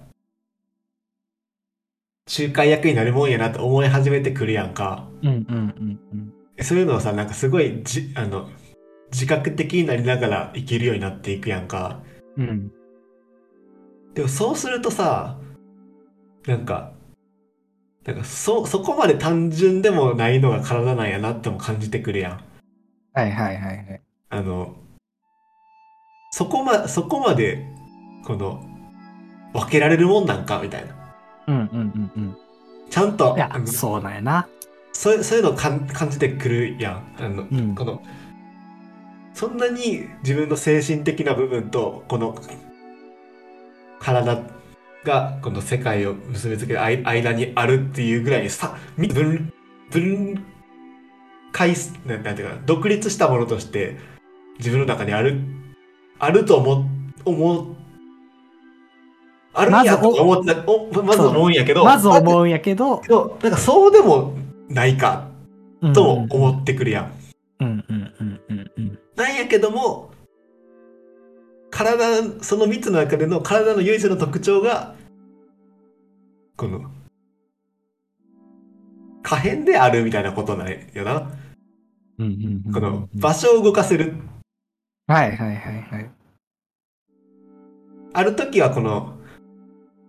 仲介役になるもんやなと思い始めてくるやんか。うんうんうんうん。そういうのをさ、なんかすごいじ、あの、自覚的になりながら生きるようになっていくやんか。うん。でもそうするとさ、なんか、なんかそ、そこまで単純でもないのが体なんやなっても感じてくるやん。はいはいはいはい。あの、そこま、そこまで、この、分けられるもんなんかみたいな。うんうんうんちゃんとうん。い、やそうなんやな。そういうそういうのをかん感じてくるやん。あの、うんこの、そんなに自分の精神的な部分と、この、体が、この世界を結びつける間間にあるっていうぐらいにさ、み分、分解す、なんていうかな、独立したものとして、自分の中にある、あると思、思う、あるんやと思った、おまず思うんやけど、まず思うんやけど、けど、なんかそうでもないかうんとも思ってくるやん。なんやけども、体、その3つの中での体の唯一の特徴が、この、可変であるみたいなことなんよな。うんうんうんこの場所を動かせる。はいはいはいはい。ある時はこの、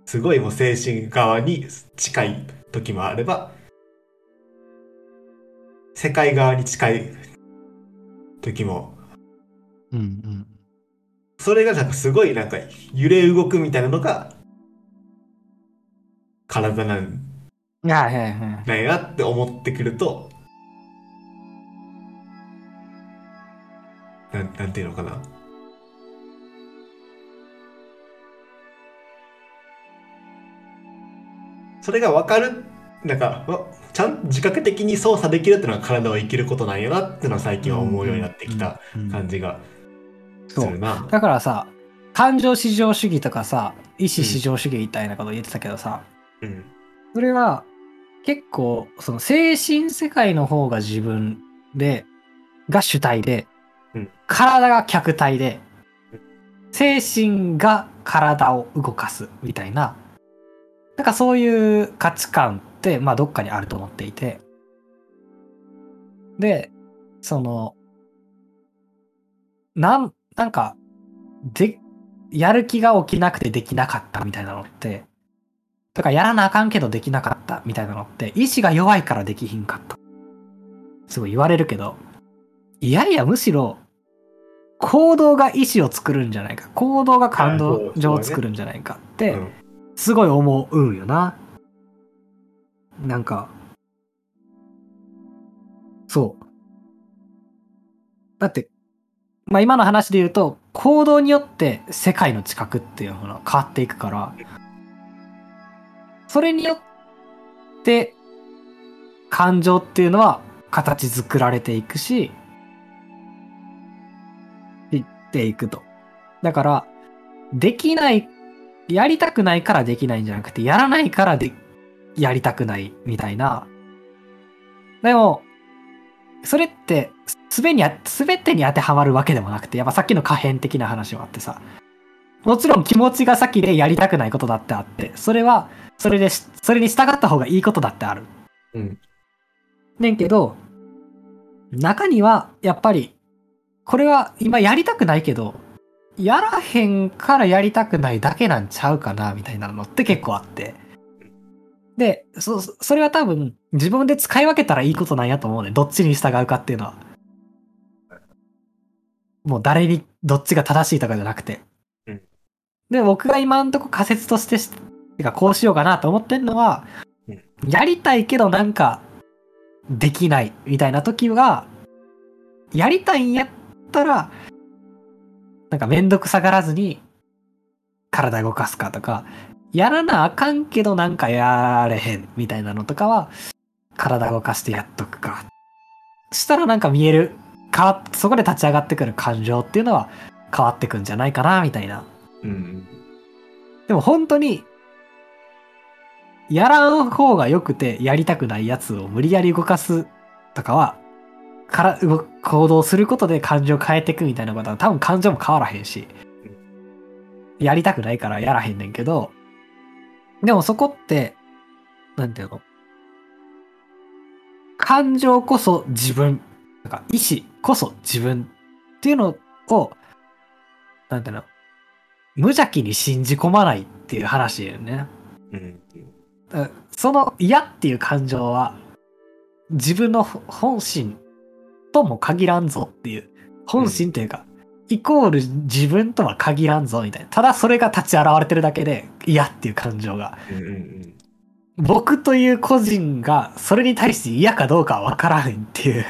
すごいもう精神側に近い時もあれば、世界側に近い時もうんうん。それがなんかすごいなんか揺れ動くみたいなのが体なんいやはいなって思ってくるとなんなんていうのかな。それが分かるなんかわちゃんと自覚的に操作できるっていうのが体を生きることなんやなっていうのは最近は思うようになってきた感じが。すそう。だからさ、感情至上主義とかさ、意思至上主義みたいなこと言ってたけどさ、うん。それは結構、その精神世界の方が自分で、が主体で、うん。体が客体でうん、精神が体を動かすみたいな、なんかそういう価値観って、まあどっかにあると思っていて、で、その、なん、なんか、で、やる気が起きなくてできなかったみたいなのって、とかやらなあかんけどできなかったみたいなのって、意志が弱いからできひんかった。すごい言われるけど、いやいやむしろ、行動が意志を作るんじゃないか。行動が感動情を作るんじゃないかって、うんすごい思うんよな。なんか、そう。だって、まあ今の話で言うと、行動によって世界の知覚っていうものが変わっていくから、それによって感情っていうのは形作られていくし、いっていくと。だから、できない、やりたくないからできないんじゃなくて、やらないからで、やりたくないみたいな。でも、それって、すべにあ、すべてに当てはまるわけでもなくて、やっぱさっきの可変的な話もあってさ、もちろん気持ちが先でやりたくないことだってあって、それは、それでし、それに従った方がいいことだってある。うん。ねんけど、中には、やっぱり、これは今やりたくないけど、やらへんからやりたくないだけなんちゃうかな、みたいなのって結構あって。で、そ、それは多分、自分で使い分けたらいいことなんやと思うね。どっちに従うかっていうのは。もう誰に、どっちが正しいとかじゃなくて。うんで、僕が今んとこ仮説としてし、てかこうしようかなと思ってんのは、うんやりたいけどなんか、できないみたいな時は、やりたいんやったら、なんかめんどくさがらずに体動かすかとか、やらなあかんけどなんかやれへんみたいなのとかは、体動かしてやっとくか。したらなんか見える、変わそこで立ち上がってくる感情っていうのは変わってくんじゃないかな、みたいな。うん。でも本当に、やらん方が良くてやりたくないやつを無理やり動かすとかは、から動く行動することで感情を変えていくみたいなことは多分感情も変わらへんし、やりたくないからやらへんねんけど、でもそこって、なんていうの？感情こそ自分、なんか意志こそ自分っていうのを、なんていうの？無邪気に信じ込まないっていう話だよね。うん。その嫌っていう感情は自分の本心とも限らんぞっていう本心っていうか、イコール自分とは限らんぞみたいなただそれが立ち現れてるだけで嫌っていう感情がうん。うん。僕という個人がそれに対して嫌かどうかは分からないっていう。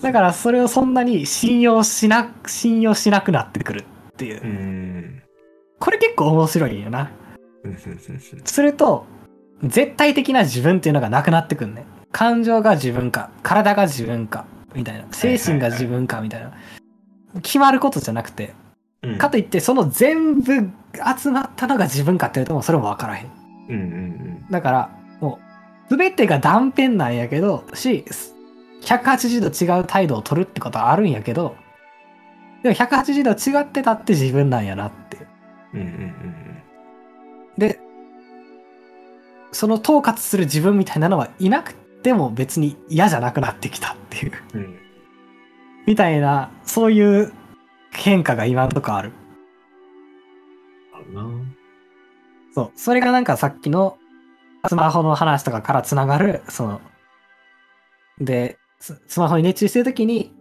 だからそれをそんなに信用しな信用しなくなってくるっていううん。これ結構面白いよなうん。すると、絶対的な自分っていうのがなくなってくんね。感情が自分か、体が自分か、みたいな。精神が自分か、みたいな。決まることじゃなくて、うん。かといってその全部集まったのが自分かって言うともうそれもわからへん。うん。うん。だから、もう、すべてが断片なんやけど、し、180度違う態度を取るってことはあるんやけど、でも180度違ってたって自分なんやなっていう。うん。うん。で、その統括する自分みたいなのはいなくても別に嫌じゃなくなってきたっていう、うん。みたいな、そういう変化が今のとこある。あるな。そう。それがなんかさっきのスマホの話とかからつながる、その、で、ススマホに熱中してるときに、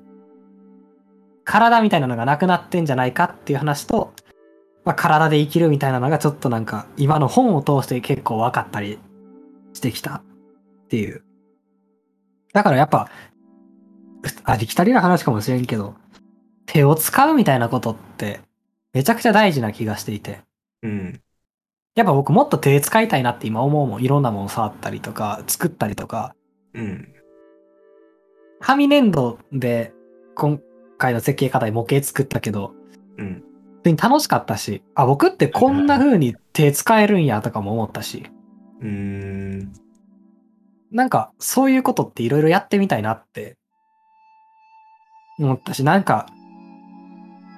体みたいなのがなくなってんじゃないかっていう話と、まあ、体で生きるみたいなのがちょっとなんか今の本を通して結構分かったりしてきたっていう。だからやっぱ、ありきたりな話かもしれんけど、手を使うみたいなことってめちゃくちゃ大事な気がしていて。うん。やっぱ僕もっと手使いたいなって今思うもん。いろんなもの触ったりとか、作ったりとか。うん。紙粘土で今回の設計課題模型作ったけど、うん。普通に楽しかったし、あ、僕ってこんな風に手使えるんやとかも思ったし、うーん。なんかそういうことっていろいろやってみたいなって思ったし、なんか、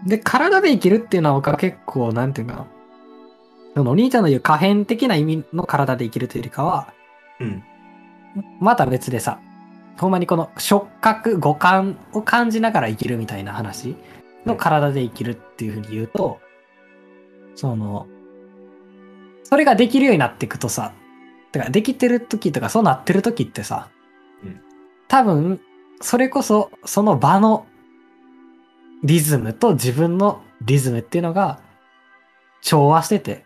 で、体で生きるっていうのは僕は結構、なんていうかな、そのお兄ちゃんの言う可変的な意味の体で生きるというよりかは、うん。また別でさ、ほんまにこの触覚、五感を感じながら生きるみたいな話の体で生きるっていうふうに言うと、その、それができるようになっていくとさ、てかできてる時とかそうなってる時ってさ、うん多分、それこそその場のリズムと自分のリズムっていうのが調和してて、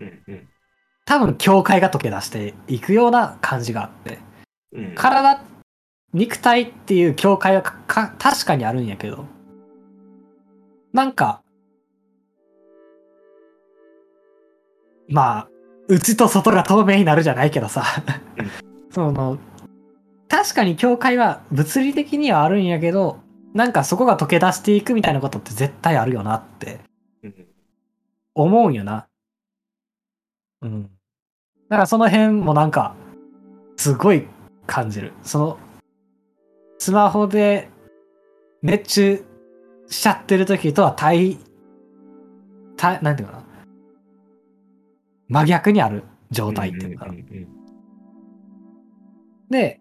うん。うん。多分境界が溶け出していくような感じがあって、うん。体、肉体っていう境界は確かにあるんやけど、なんか、まあ、内と外が透明になるじゃないけどさ、その、確かに境界は物理的にはあるんやけど、なんかそこが溶け出していくみたいなことって絶対あるよなってうん。思うんよな。うん。だからその辺もなんか、すごい感じる。その、スマホで熱中しちゃってる時とは対、対、なんていうかな。真逆にある状態っていうかで、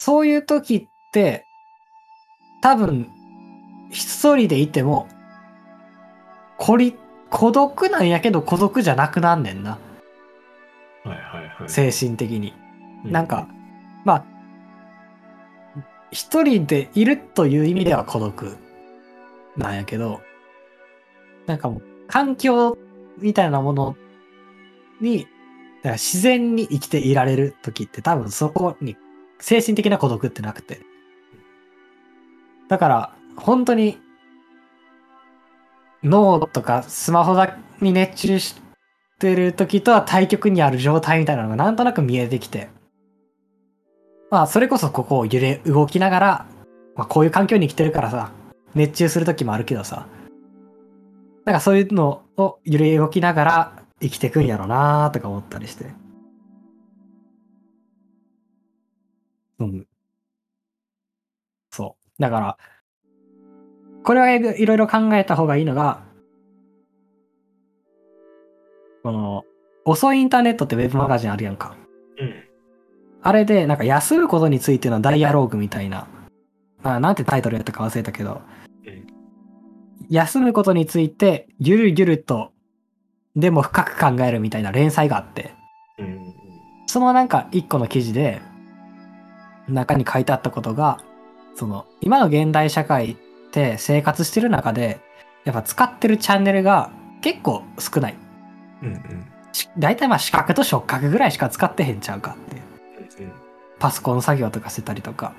そういう時って、多分、一人でいても、孤立、孤独なんやけど孤独じゃなくなんねんな。はいはいはい。精神的に。うなんか、まあ、一人でいるという意味では孤独なんやけど、なんかもう、環境みたいなものに、だから自然に生きていられる時って多分そこに精神的な孤独ってなくて。だから、本当に、脳とかスマホだに熱中してる時とは対極にある状態みたいなのがなんとなく見えてきて。まあ、それこそここを揺れ、動きながら、まあ、こういう環境に生きてるからさ、熱中する時もあるけどさ、なんかそういうのを揺れ動きながら生きてくんやろなーとか思ったりして。うん。そう。だから、これはいろいろ考えた方がいいのが、この、遅いインターネットってウェブマガジンあるやんか。うん。あれで、なんか休むことについてのダイアローグみたいな、あなんてタイトルやったか忘れたけど、うん休むことについて、ゆるゆると、でも深く考えるみたいな連載があって、うん。そのなんか一個の記事で、中に書いてあったことが、その、今の現代社会って生活してる中で、やっぱ使ってるチャンネルが結構少ない。うん。うん。し大体まあ視覚と触覚ぐらいしか使ってへんちゃうかっていう。うん。パソコン作業とかしてたりとか、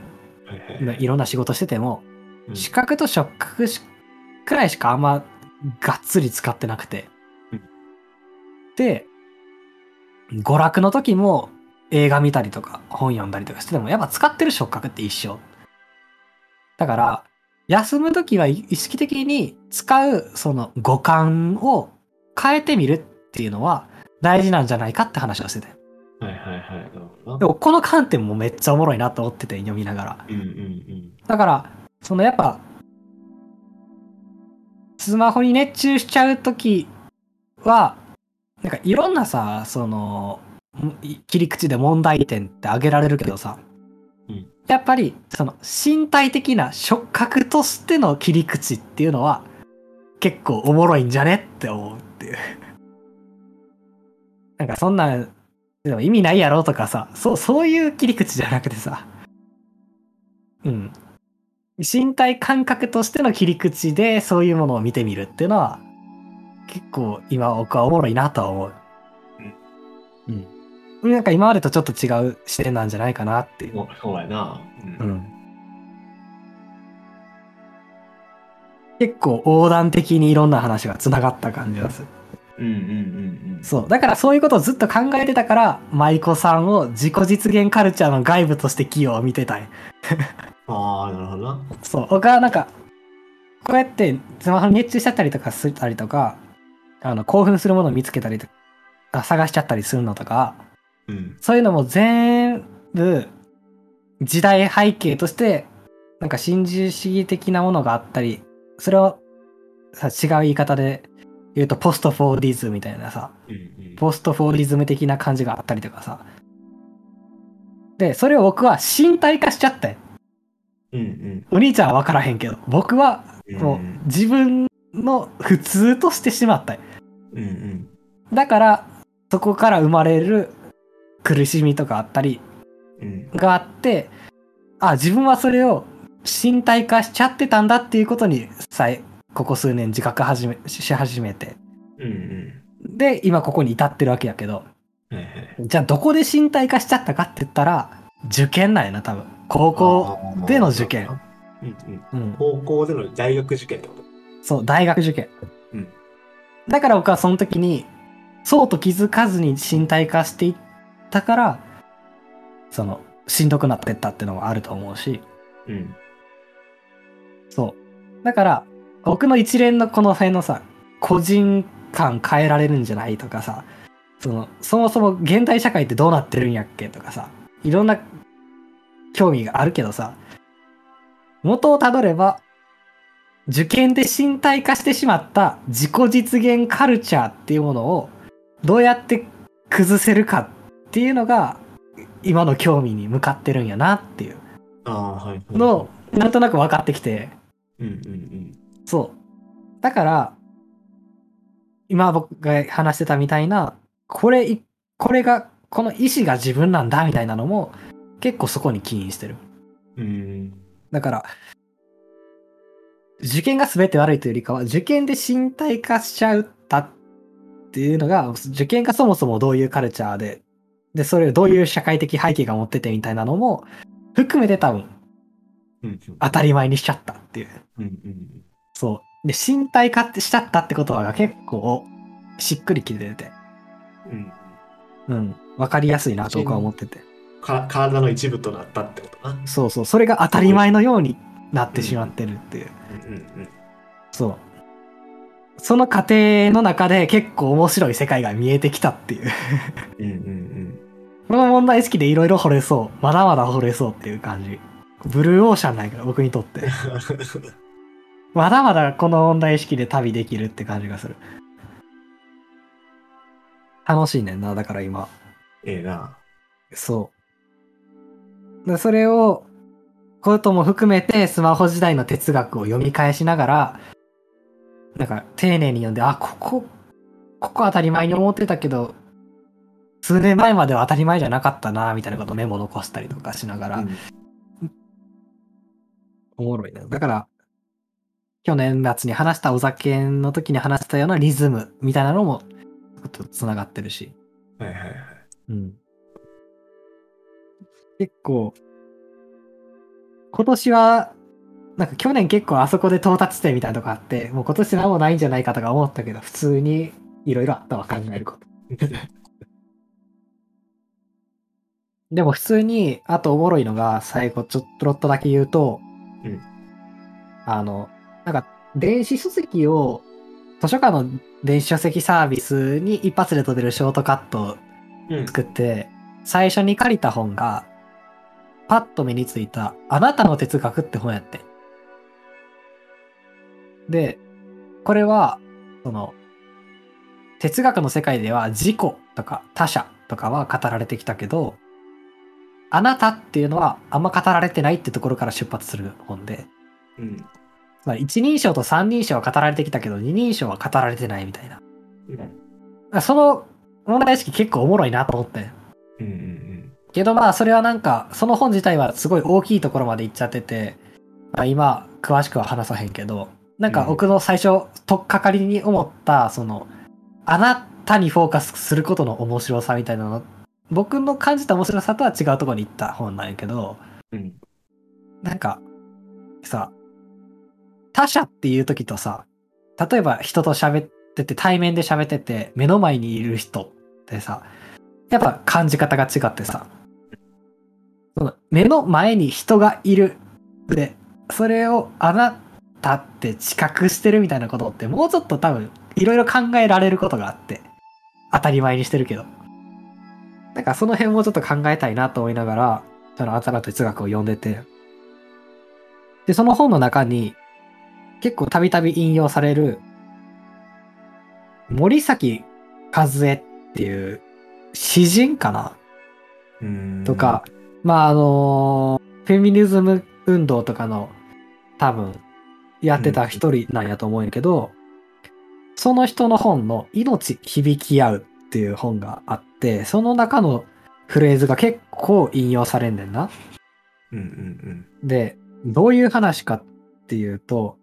はいはい。いろんな仕事してても、うん視覚と触覚しくらいしかあんまがっつり使ってなくて。うんで、娯楽の時も映画見たりとか本読んだりとかしててもやっぱ使ってる触覚って一緒。だから、休む時は意識的に使うその五感を変えてみるっていうのは大事なんじゃないかって話をしてて。はいはいはい。でもこの観点もめっちゃおもろいなと思ってて読みながら。うんうんうん。だから、そのやっぱ、スマホに熱中しちゃうときは、なんかいろんなさ、その、ん切り口で問題点って挙げられるけどさ、うんやっぱり、その身体的な触覚としての切り口っていうのは、結構おもろいんじゃねって思うっていう。なんかそんな、でも意味ないやろとかさ、そう、そういう切り口じゃなくてさ、うん。身体感覚としての切り口でそういうものを見てみるっていうのは、結構今僕はおもろいなとは思う。うん。なんか今までとちょっと違う視点なんじゃないかなっていう。おそうやな。う。うんん。結構横断的にいろんな話が繋がった感じがする。うんうんうんうん。そう。だからそういうことをずっと考えてたから、舞妓さんを自己実現カルチャーの外部として起用を見てたい。ああ、なるほどな。そう。僕はなんか、ここうやってスマホに熱中しちゃったりとかしたりとか、あの、興奮するものを見つけたりとか、探しちゃったりするのとか、うん。そういうのも全部、時代背景として、なんか新自由主義的なものがあったり、それをさ違う言い方で言うと、ポストフォーディズムみたいなさ、うんうん。ポストフォーリズム的な感じがあったりとかさ。で、それを僕は身体化しちゃって。うんお兄ちゃんは分からへんけど、僕はうん。もう自分の普通としてしまった。うんうん。だから、そこから生まれる苦しみとかあったりうん。があって、あ、自分はそれを身体化しちゃってたんだっていうことにさえ、ここ数年自覚始めし始めて。うんうん。で、今ここに至ってるわけやけど。じゃあどこで身体化しちゃったかって言ったら、受験なんやな、多分。高校での受験。うんうん。うん。高校での大学受験ってこと？そう、大学受験。うんだから僕はその時に、そうと気づかずに身体化していったから、その、しんどくなってったっていうのもあると思うし、うん。そう。だから、僕の一連のこの辺のさ、個人感変えられるんじゃないとかさ、その、そもそも現代社会ってどうなってるんやっけとかさ、いろんな興味があるけどさ、元をたどれば、受験で身体化してしまった自己実現カルチャーっていうものをどうやって崩せるかっていうのが今の興味に向かってるんやなっていう。のをなんとなく分かってきて、うんうんそう。だから、今僕が話してたみたいな、これい、これが、この意思が自分なんだみたいなのも、結構そこに起因してる。うん。うん。だから、受験が全て悪いというよりかは、受験で身体化しちゃったっていうのが、受験がそもそもどういうカルチャーで、で、それをどういう社会的背景が持っててみたいなのも、含めて多分、うん当たり前にしちゃったっていう。うんうん。そう。で、身体化ってしちゃったってことは結構、しっくりきてて、うん。うん。わかりやすいなと僕は思ってて。か体の一部となったってことな。そうそう。それが当たり前のようになってしまってるっていう。うんうんそう。その過程の中で結構面白い世界が見えてきたっていう。うん。うんうんこの問題意識でいろいろ掘れそう。まだまだ掘れそうっていう感じ。ブルーオーシャンなんやけど、僕にとって。うん。まだまだこの問題意識で旅できるって感じがする。楽しいねんな、だから今。ええな。そう。でそれを、ことも含めてスマホ時代の哲学を読み返しながら、なんか丁寧に読んで、あ、ここ、ここ当たり前に思ってたけど、数年前までは当たり前じゃなかったな、みたいなことをメモ残したりとかしながら、うんおもろいね。だから、去年末に話したお酒の時に話したようなリズムみたいなのも、ちょっと繋がってるし。はいはいはい。うん。結構、今年は、なんか去年結構あそこで到達点みたいなとこあって、もう今年何もないんじゃないかとか思ったけど、普通にいろいろあったわ、考えること。でも普通に、あとおもろいのが、最後ちょっとロットだけ言うと、うんあの、なんか、電子書籍を、図書館の電子書籍サービスに一発で飛べるショートカットをうん。作って、最初に借りた本が、パッと目についた、あなたの哲学って本やって。で、これは、その、哲学の世界では自己とか他者とかは語られてきたけど、あなたっていうのはあんま語られてないってところから出発する本で、うん。つまり一人称と三人称は語られてきたけど、二人称は語られてないみたいな。うん。その問題意識結構おもろいなと思って。うんうんけどまあそれはなんかその本自体はすごい大きいところまで行っちゃってて、まあ、今詳しくは話さへんけどなんか僕の最初とっかかりに思ったそのあなたにフォーカスすることの面白さみたいなの僕の感じた面白さとは違うところに行った本なんやけどうん。なんかさ他者っていう時とさ例えば人と喋ってて対面で喋ってて目の前にいる人ってさやっぱ感じ方が違ってさその目の前に人がいるでそれをあなたって知覚してるみたいなことってもうちょっと多分いろいろ考えられることがあって当たり前にしてるけどだからその辺もちょっと考えたいなと思いながらその新哲学を読んでて。でその本の中に結構たびたび引用される森崎和恵っていう詩人かな？うん。とか、まああのフェミニズム運動とかの多分やってた一人なんやと思うんやけど、その人の本の命響き合うっていう本があって、その中のフレーズが結構引用されんねんな。うんうんで、どういう話かっていうと、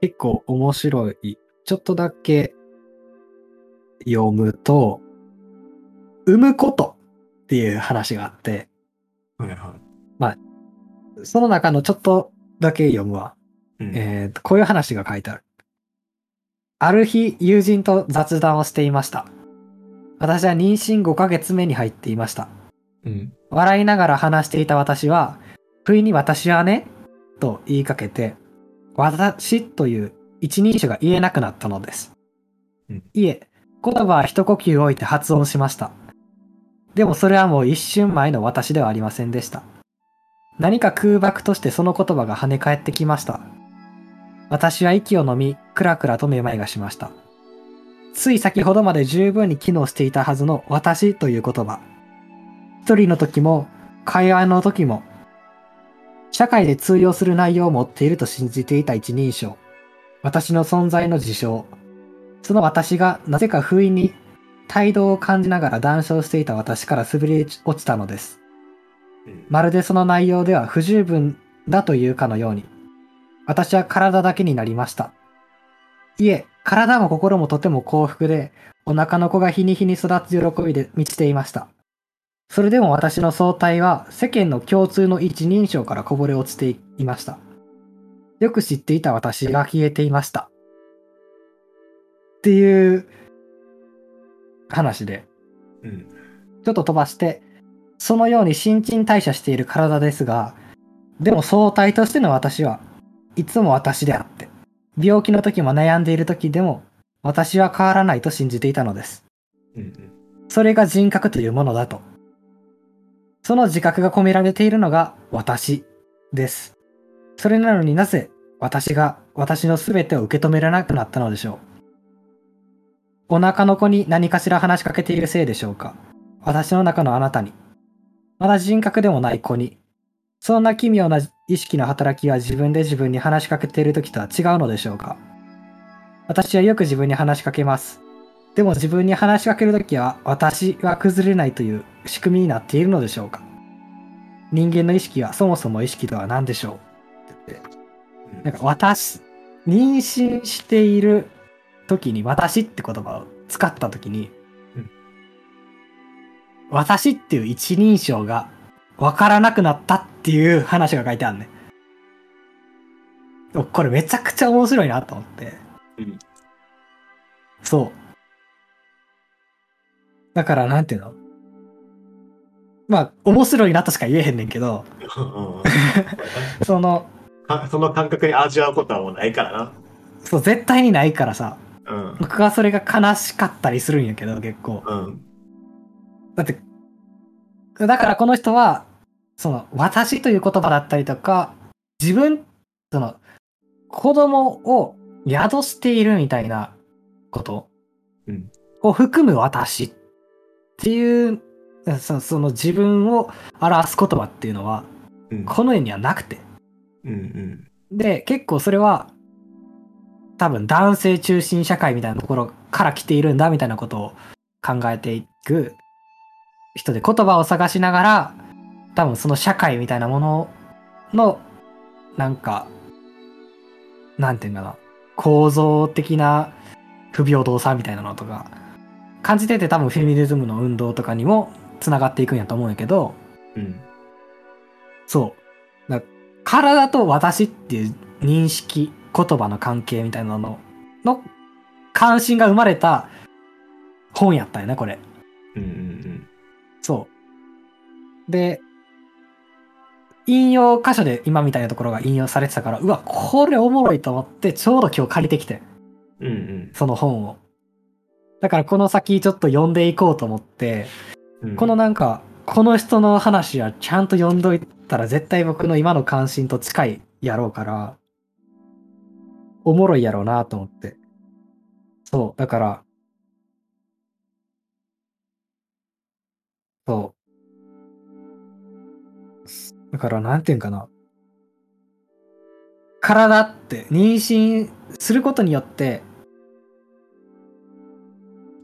結構面白い。ちょっとだけ読むと、産むことっていう話があって、うんはいはその中のちょっとだけ読むわ。いうんえーと、こういう話が書いてある。ある日、友人と雑談をしていました。私は妊娠5ヶ月目に入っていました。うん笑いながら話していた私は、不意に私はね、と言いかけて、私という一人称が言えなくなったのです。うんいえ、言葉は一呼吸置いて発音しました。でもそれはもう一瞬前の私ではありませんでした。何か空爆としてその言葉が跳ね返ってきました。私は息を飲み、クラクラとめまいがしました。つい先ほどまで十分に機能していたはずの私という言葉。一人の時も、会話の時も、社会で通用する内容を持っていると信じていた一人称。私の存在の事象。その私がなぜか不意に態度を感じながら談笑していた私から滑り落ちたのです。まるでその内容では不十分だというかのように、私は体だけになりました。いえ、体も心もとても幸福で、お腹の子が日に日に育つ喜びで満ちていました。それでも私の相対は世間の共通の一人称からこぼれ落ちていました。よく知っていた私が消えていました。っていう話で、うんちょっと飛ばして、そのように新陳代謝している体ですが、でも相対としての私はいつも私であって、病気の時も悩んでいる時でも私は変わらないと信じていたのです。うんそれが人格というものだと。その自覚が込められているのが私です。それなのになぜ私が私の全てを受け止められなくなったのでしょう。お腹の子に何かしら話しかけているせいでしょうか。私の中のあなたに。まだ人格でもない子に。そんな奇妙な意識の働きは自分で自分に話しかけている時とは違うのでしょうか？私はよく自分に話しかけます。でも自分に話しかけるときは私は崩れないという仕組みになっているのでしょうか？人間の意識はそもそも意識とは何でしょう？って言ってなんか私、妊娠している時に私って言葉を使った時に、うん私っていう一人称が分からなくなったっていう話が書いてあるね。これめちゃくちゃ面白いなと思って。うんそう。だから、なんていうの？まあ、面白いなとしか言えへんねんけど、うん その、かその感覚に味わうことはもうないからな。そう、絶対にないからさ、うん。僕はそれが悲しかったりするんやけど、結構。うん。だって、だからこの人は、その、私という言葉だったりとか、自分、その、子供を宿しているみたいなことうんを含む私っていう、そその自分を表す言葉っていうのは、うん。この世にはなくて。うんうん。で、結構それは、多分男性中心社会みたいなところから来ているんだみたいなことを考えていく人で言葉を探しながら、多分その社会みたいなものの、なんか、なんていうんかな、構造的な不平等さみたいなのとか、感じてて多分フェミニズムの運動とかにも繋がっていくんやと思うんやけど、うん。そう。だ体と私っていう認識、言葉の関係みたいなのの関心が生まれた本やったよね、これ。うんうんそう。で、引用箇所で今みたいなところが引用されてたから、うわ、これおもろいと思って、ちょうど今日借りてきて、うんうんその本を。だからこの先ちょっと読んでいこうと思って、うん。このなんか、この人の話はちゃんと読んどいたら絶対僕の今の関心と近いやろうから、おもろいやろうなと思って。そう、だから、そう。だからなんていうんかな。体って妊娠することによって、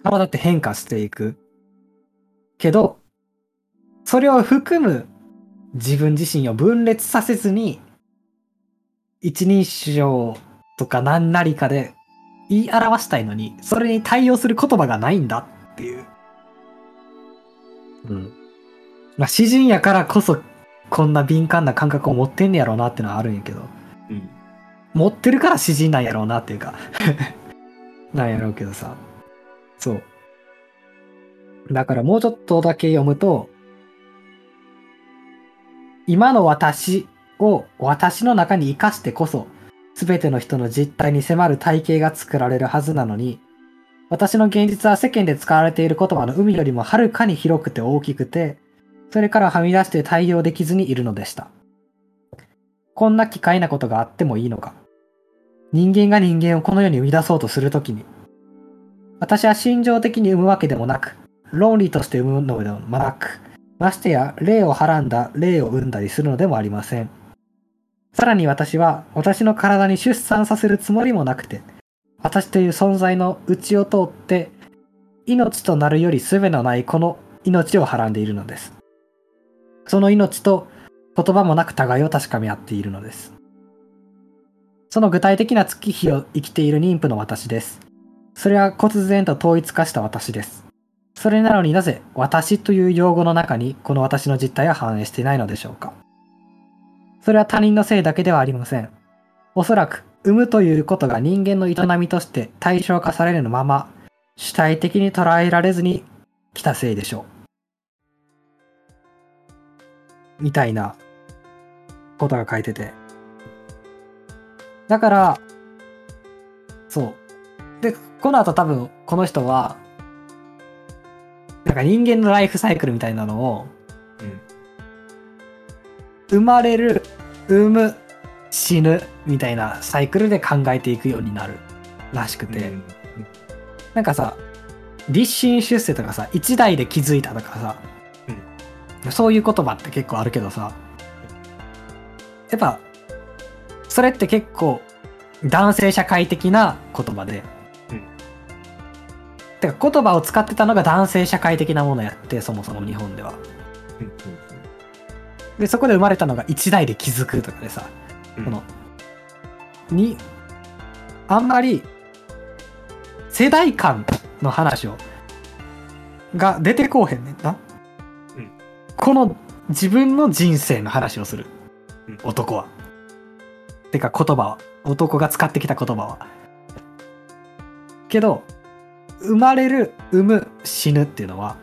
体って変化していく。けど、それを含む自分自身を分裂させずに、一人称とか何なりかで言い表したいのに、それに対応する言葉がないんだっていう。うん。まあ、詩人やからこそ、こんな敏感な感覚を持ってんねやろうなってのはあるんやけど、うん。持ってるから詩人なんやろうなっていうか、なんやろうけどさ。そう。だからもうちょっとだけ読むと、今の私を私の中に生かしてこそ、すべての人の実態に迫る体系が作られるはずなのに、私の現実は世間で使われている言葉の海よりもはるかに広くて大きくて、それからはみ出して対応できずにいるのでした。こんな奇怪なことがあってもいいのか。人間が人間をこの世に生み出そうとするときに、私は心情的に生むわけでもなく、論理として生むのでもなく、ましてや霊をはらんだ霊を生んだりするのでもありません。さらに私は私の体に出産させるつもりもなくて、私という存在の内を通って、命となるより術のないこの命をはらんでいるのです。その命と言葉もなく互いを確かめ合っているのです。その具体的な月日を生きている妊婦の私です。それは忽然と統一化した私です。それなのになぜ私という用語の中にこの私の実態は反映していないのでしょうかそれは他人のせいだけではありません。おそらく、産むということが人間の営みとして対象化されるまま、主体的に捉えられずに来たせいでしょう。みたいなことが書いてて。だから、そう。で、この後多分この人は、なんか人間のライフサイクルみたいなのを、うん。生まれる、産む、死ぬみたいなサイクルで考えていくようになるらしくて、うんなんかさ、立身出世とかさ、一代で気づいたとかさ、そういう言葉って結構あるけどさ、やっぱ、それって結構男性社会的な言葉で、うん。てか言葉を使ってたのが男性社会的なものやって、そもそも日本では。うん。うん。で、そこで生まれたのが一代で気づくとかでさ、うんこの、に、あんまり、世代間の話を、が出てこうへんねんな。うんこの自分の人生の話をするうん。男は。てか言葉は。男が使ってきた言葉は。けど、生まれる、産む、死ぬっていうのは、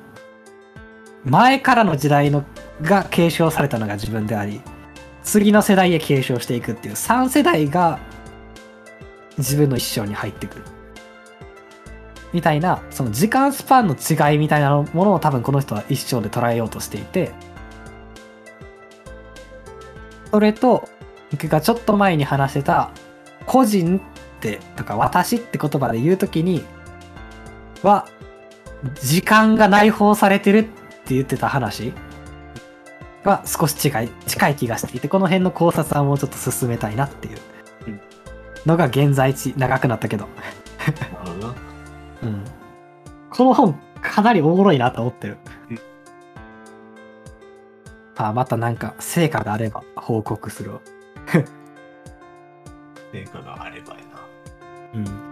前からの時代のが継承されたのが自分であり、次の世代へ継承していくっていう3世代が自分の一生に入ってくる。みたいな、その時間スパンの違いみたいなものを多分この人は一生で捉えようとしていて、それと、僕がちょっと前に話してた、個人って、とか私って言葉で言うときに、は、時間が内包されてるって言ってた話は少し近い、近い気がしていて、この辺の考察はもうちょっと進めたいなっていううんのが現在地、長くなったけど。うん。この本、かなりおもろいなと思ってるうん。あ、またなんか、成果があれば報告するわ。成果があればやな。うん。